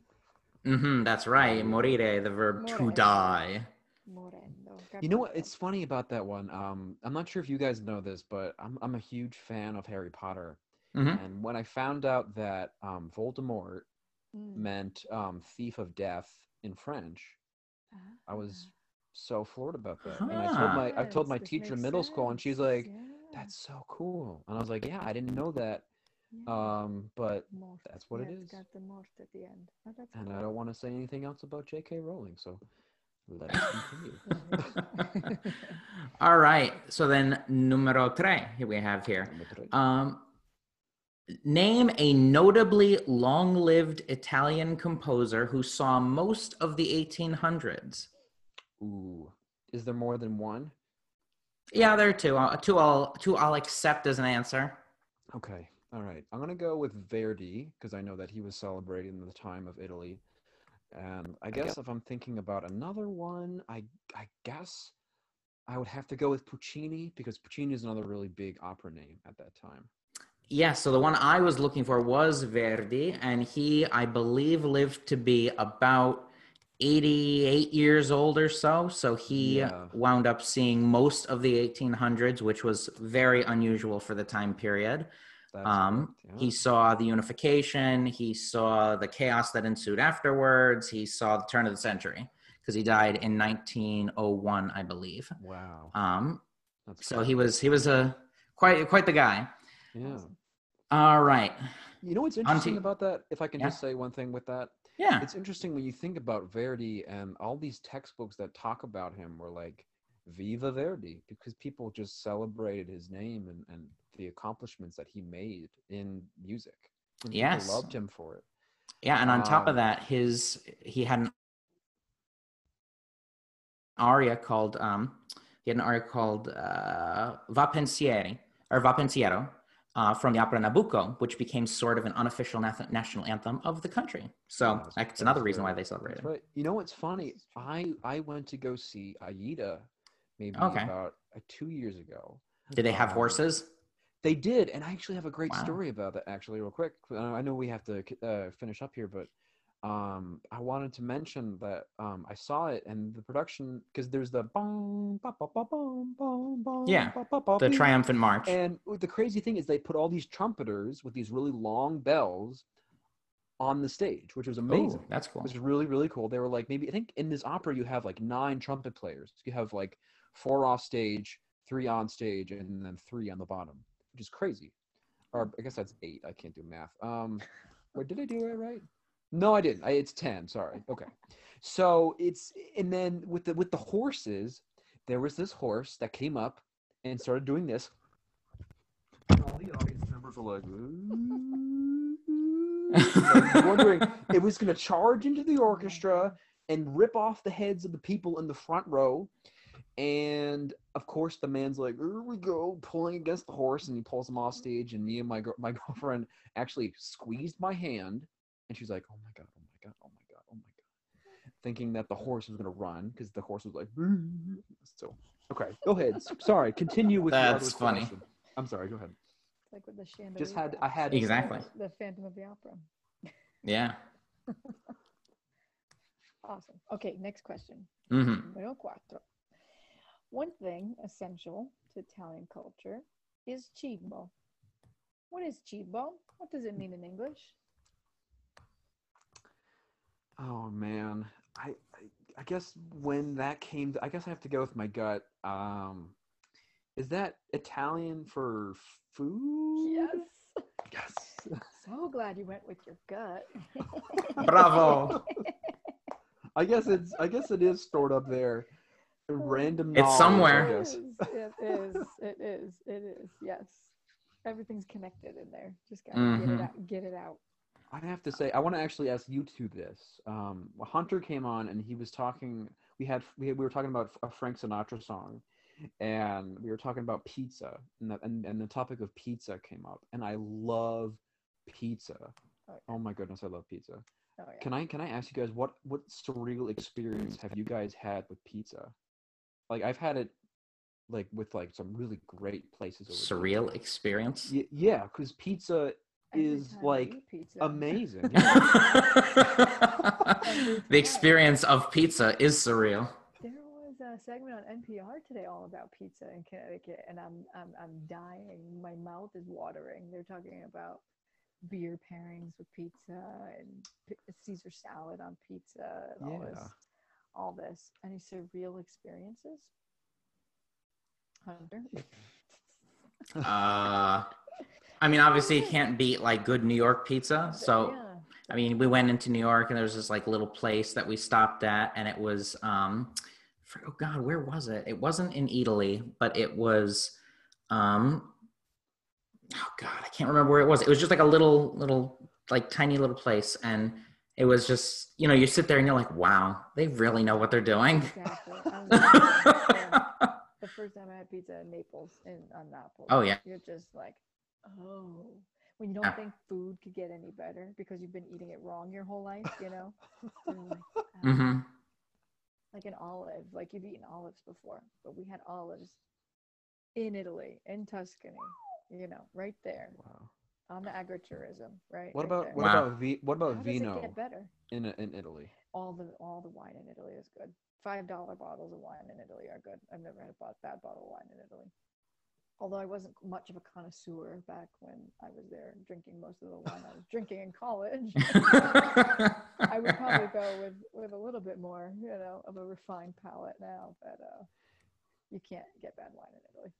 hmm that's right. Morire, the verb to die. Morendo. You know what? It's funny about that one. Um, I'm not sure if you guys know this, but I'm I'm a huge fan of Harry Potter. hmm And when I found out that um, Voldemort Mm. meant um, thief of death in French, I was so floored about that. And I told my I told my this teacher in makes middle school, and she's like, Yeah, "That's so cool." And I was like, "Yeah, I didn't know that." yeah. Um, but Mort. that's what yeah, it's got the mort at the end. Oh, and cool. I don't want to say anything else about J.K. Rowling, so let us continue. All right. So then, numero tre, here we have here. Um, name a notably long lived Italian composer who saw most of the 1800s. Ooh, is there more than one? Yeah, there are two. Uh, two, I'll, two I'll accept as an answer. Okay, all right. I'm gonna go with Verdi because I know that he was celebrating the time of Italy, and I guess if I'm thinking about another one, I I guess I would have to go with Puccini because Puccini is another really big opera name at that time. Yeah, so the one I was looking for was Verdi, and he, I believe, lived to be about 88 years old or so. So he Yeah. wound up seeing most of the 1800s, which was very unusual for the time period. Um, correct, He saw the unification, he saw the chaos that ensued afterwards, he saw the turn of the century because he died in 1901, I believe. Wow. Um, That's so cool. he was he was a quite quite the guy. Yeah. All right. You know what's interesting about that? If I can Yeah. just say one thing with that, Yeah. it's interesting when you think about Verdi and all these textbooks that talk about him were like Viva Verdi because people just celebrated his name and, and the accomplishments that he made in music. And Yes. loved him for it. Yeah, and on top of Um, that, his he had an aria called um he had an aria called uh, Va Pensieri or Va Pensiero uh, from the opera Nabucco, which became sort of an unofficial national anthem of the country. So that's- that's another reason why they That's celebrate it. right. You know what's funny? This is true. I I went to go see Aida maybe Okay. about uh, two years ago. Did they have Um, horses? They did, and I actually have a great Wow. story about that. Actually, real quick. Uh, I know we have to uh, finish up here, but um, I wanted to mention that um, I saw it and the production because there's the boom, ba, ba, ba, Yeah, The triumphant march. And the crazy thing is, they put all these trumpeters with these really long bells on the stage, which was Ooh, amazing. that's cool. Which was really really cool. They were like maybe I think in this opera you have like nine trumpet players. You have like four off stage, three on stage, and then three on the bottom, which is crazy. Or I guess that's eight. I can't do math. Um, wait, did I do it right? No, I didn't. I, it's ten. Sorry. Okay. So it's and then with the with the horses, there was this horse that came up and started doing this. All the audience members were like. Like, wondering it was going to charge into the orchestra and rip off the heads of the people in the front row. And of course, the man's like, "Here we go," pulling against the horse, and he pulls him off stage. And me and my my girlfriend actually squeezed my hand, and she's like, "Oh my god, oh my god, oh my god, oh my god," thinking that the horse was gonna run because the horse was like, "So." Okay, go ahead. Sorry, continue with. your That's other funny. question. I'm sorry. Go ahead. It's like with the chandelier. Just had. I had Exactly. The Phantom of the Opera. Yeah. Awesome. Okay, next question. hmm Numero cuatro. One thing essential to Italian culture is cibo. What is cibo? What does it mean in English? Oh man, I, I I guess when that came, to, I guess I have to go with my gut. Um, is that Italian for food? Yes. Yes. So glad you went with your gut. Bravo. I guess it's I guess it is stored up there. Random. It's somewhere. It guess. is. It is. It is. It is. Yes. Everything's connected in there. Just gotta get Mhm. it out. Get it out. I have to say, I want to actually ask you two this. Um, Hunter came on and he was talking. We had we, we were talking about a Frank Sinatra song, and we were talking about pizza, and the, and, and the topic of pizza came up. And I love pizza. Oh, yeah. Oh my goodness, I love pizza. Oh, yeah. Can I can I ask you guys what what surreal experience have you guys had with pizza? Like I've had it, like with like some really great places. over there. Surreal experience. Y- yeah, because pizza is like pizza, amazing. the experience of pizza is surreal. There was a segment on NPR today all about pizza in Connecticut, and I'm I'm I'm dying. My mouth is watering. They're talking about beer pairings with pizza and p- Caesar salad on pizza and all this, Yeah. All this. Any surreal experiences? Hunter. Uh, I mean, obviously, you can't beat like good New York pizza. So, yeah. I mean, we went into New York and there was this like little place that we stopped at, and it was, um, for, oh God, where was it? It wasn't in Italy, but it was, um, oh God, I can't remember where it was. It was just like a little, little, like tiny little place, and it was just, you know, you sit there and you're like, wow, they really know what they're doing. Exactly. I was gonna say, yeah. the first time I had pizza in Naples in on Naples. Oh, yeah. You're just like, oh, when you don't Yeah. think food could get any better because you've been eating it wrong your whole life, you know? You're like, ah. hmm like an olive, like you've eaten olives before, but we had olives in Italy, in Tuscany, you know, right there Wow. On the agritourism, right? What about there. what Wow. about vi- what How about does it vino get better? in in Italy? all the all the wine in Italy is good. Five dollar bottles of wine in Italy are good. I've never had a bad bottle of wine in Italy. Although I wasn't much of a connoisseur back when I was there drinking most of the wine I was drinking in college. I would probably go with with a little bit more, you know, of a refined palate now, but uh, you can't get bad wine in Italy.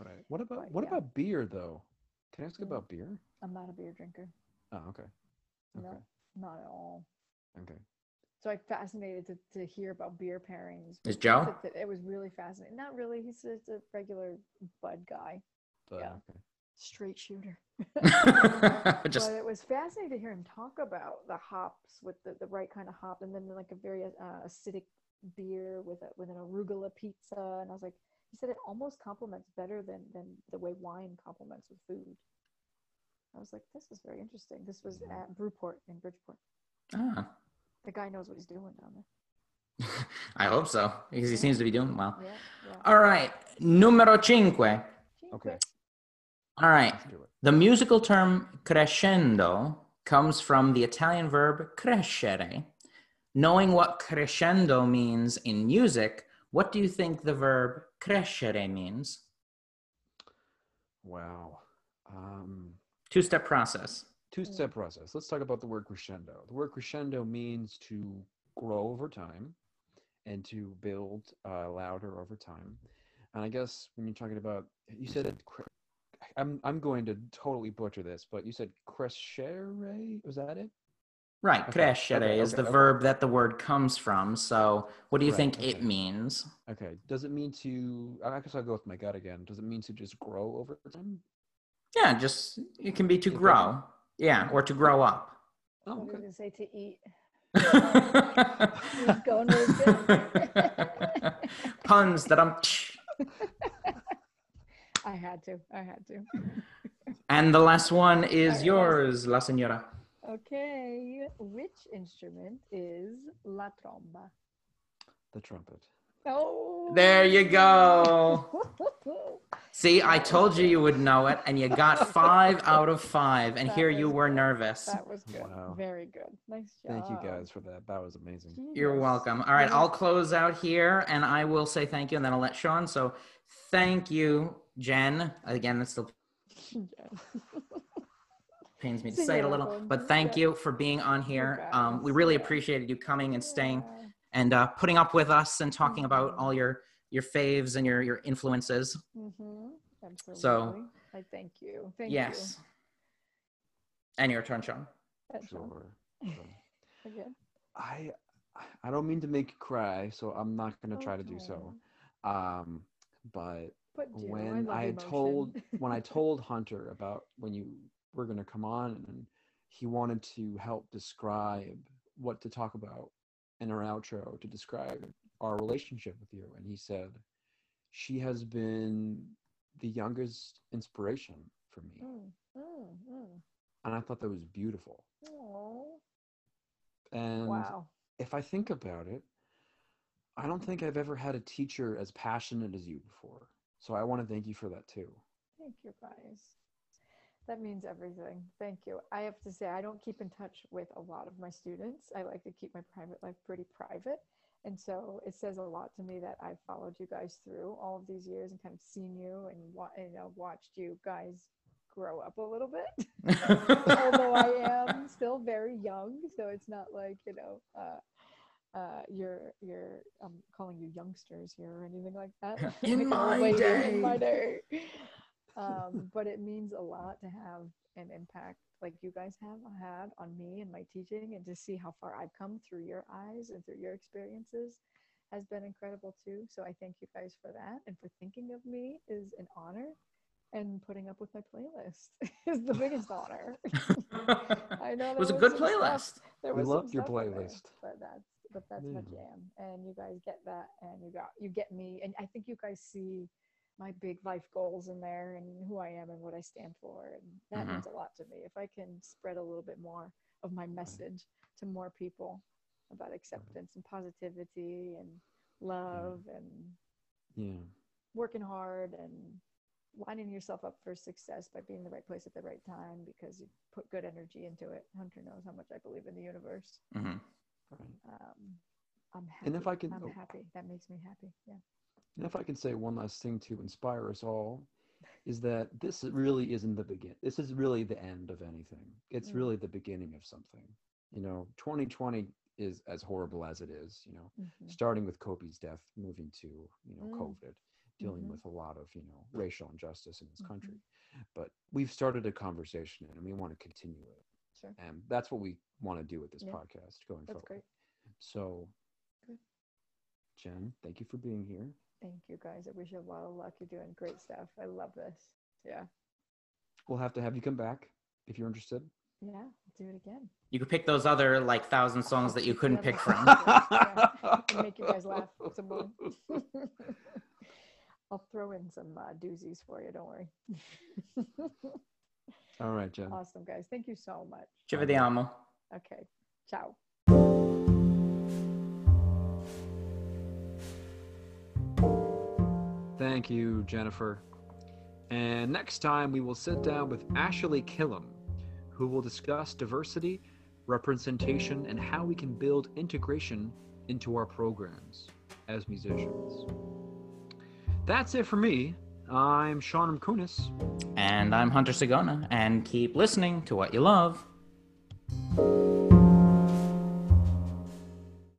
Right. What about But, what yeah. about beer though? Can I ask Mm. about beer? I'm not a beer drinker. Oh, okay. Okay. No, not at all. Okay. So I'm fascinated to, to hear about beer pairings. Is Joe? pizza today. It was really fascinating. Not really. He's just a regular bud guy, But, Yeah. okay. straight shooter. just but it was fascinating to hear him talk about the hops with the, the right kind of hop, and then like a very uh, acidic beer with a, with an arugula pizza. And I was like, he said it almost complements better than than the way wine complements with food. I was like, this is very interesting. This was Yeah. at Brewport in Bridgeport. Ah, The guy knows what he's doing down there. I hope so because he seems to be doing well. Yeah, yeah. All right, numero cinque. Okay. All right, Let's do it. the musical term crescendo comes from the Italian verb crescere. Knowing what crescendo means in music, what do you think the verb crescere means? Wow. Um Two step process. two-step process. Let's talk about the word crescendo. The word crescendo means to grow over time and to build uh, louder over time. And I guess when you're talking about, you said it. I'm I'm going to totally butcher this, but you said crescere. Was that it? Right, Okay, crescere okay, is okay, the verb that the word comes from. So, what do you Right, think it means? Okay. Does it mean to? I guess I'll go with my gut again. Does it mean to just grow over time? Yeah, just it can be to Okay. grow. Yeah, or to grow up. Oh, What okay. did it say to eat? It's going really. Puns that I'm. I had to. I had to. And the last one is Alright, yours, La Senora. Okay. Which instrument is la tromba? The trumpet. Oh. There you go. See, I told you you would know it, and you got five out of five, and That here you were good. nervous. that was good. Wow. Very good. Nice job. Thank you guys for that. That was amazing. You're Genius. welcome. All right, I'll close out here, and I will say thank you, and then I'll let Sean. So, thank you, Jen. Again, that still pains me to say it a little, but thank you for being on here. Um, we really appreciated you coming and staying Yeah. And uh, putting up with us and talking about Mhm. all your your faves and your your influences. Mm-hmm. Absolutely. So- I thank you. Thank yes. And your turn, Sean. you. That's all. Sure. sure. Again. I I don't mean to make you cry, so I'm not gonna try to do so. Um, but But do. when love I, had told when I told Hunter about when you were gonna come on and he wanted to help describe what to talk about in our outro to describe our relationship with you, and he said she has been the youngest inspiration for me, Mm, mm, mm. and I thought that was beautiful. Aw. And Wow. if I think about it, I don't think I've ever had a teacher as passionate as you before. So I want to thank you for that too. Thank you, guys. That means everything. Thank you. I have to say, I don't keep in touch with a lot of my students. I like to keep my private life pretty private. And so it says a lot to me that I've followed you guys through all of these years and kind of seen you and, wa- you know, watched you guys grow up a little bit. Although I am still very young, so it's not like, you know, uh, uh, you're you're I'm calling you youngsters here or anything like that. In Like an old my day. In my day. Um, but it means a lot to have an impact like you guys have had on me and my teaching, and to see how far I've come through your eyes and through your experiences has been incredible too. So I thank you guys for that, and for thinking of me is an honor, and putting up with my playlist is the biggest honor. I know it was a good some stuff- playlist. there We was love some your stuff in there, playlist. but that's but that's my jam and you guys get that and you got you get me and i think you guys see my big life goals in there and who i am and what i stand for and that Mhm. means a lot to me if i can spread a little bit more of my message to more people about acceptance and positivity and love and Yeah. working hard and lining yourself up for success by being in the right place at the right time because you put good energy into it. Hunter knows how much I believe in the universe. Mhm. Right. Um, I'm happy. And if I can- I'm oh. happy. That makes me happy. Yeah. And if I can say one last thing to inspire us all, is that this really isn't the begin. This is really the end of anything. It's Mm. really the beginning of something. You know, 2020 is as horrible as it is. You know, Mhm. starting with Kobe's death, moving to you know Mm. COVID, dealing Mhm. with a lot of you know racial injustice in this Mhm. country. But we've started a conversation and we want to continue it, Sure. and that's what we want to do with this Yeah. podcast going That's forward. great. So, Good. Jen, thank you for being here. Thank you guys. I wish you a lot of luck. You're doing great stuff. I love this. Yeah. We'll have to have you come back if you're interested. Yeah. Do it again. You could pick those other like thousand songs that you couldn't pick from. Yeah. And make you guys laugh some more. I'll throw in some uh, doozies for you. Don't worry. All right, Jen. awesome, guys. Thank you so much. Ci vediamo. Okay. Ciao. Thank you, Jennifer. And next time we will sit down with Ashley Killam, who will discuss diversity, representation, and how we can build integration into our programs as musicians. That's it for me. I'm Sean Kunis. And I'm Hunter Sagona, and keep listening to what you love.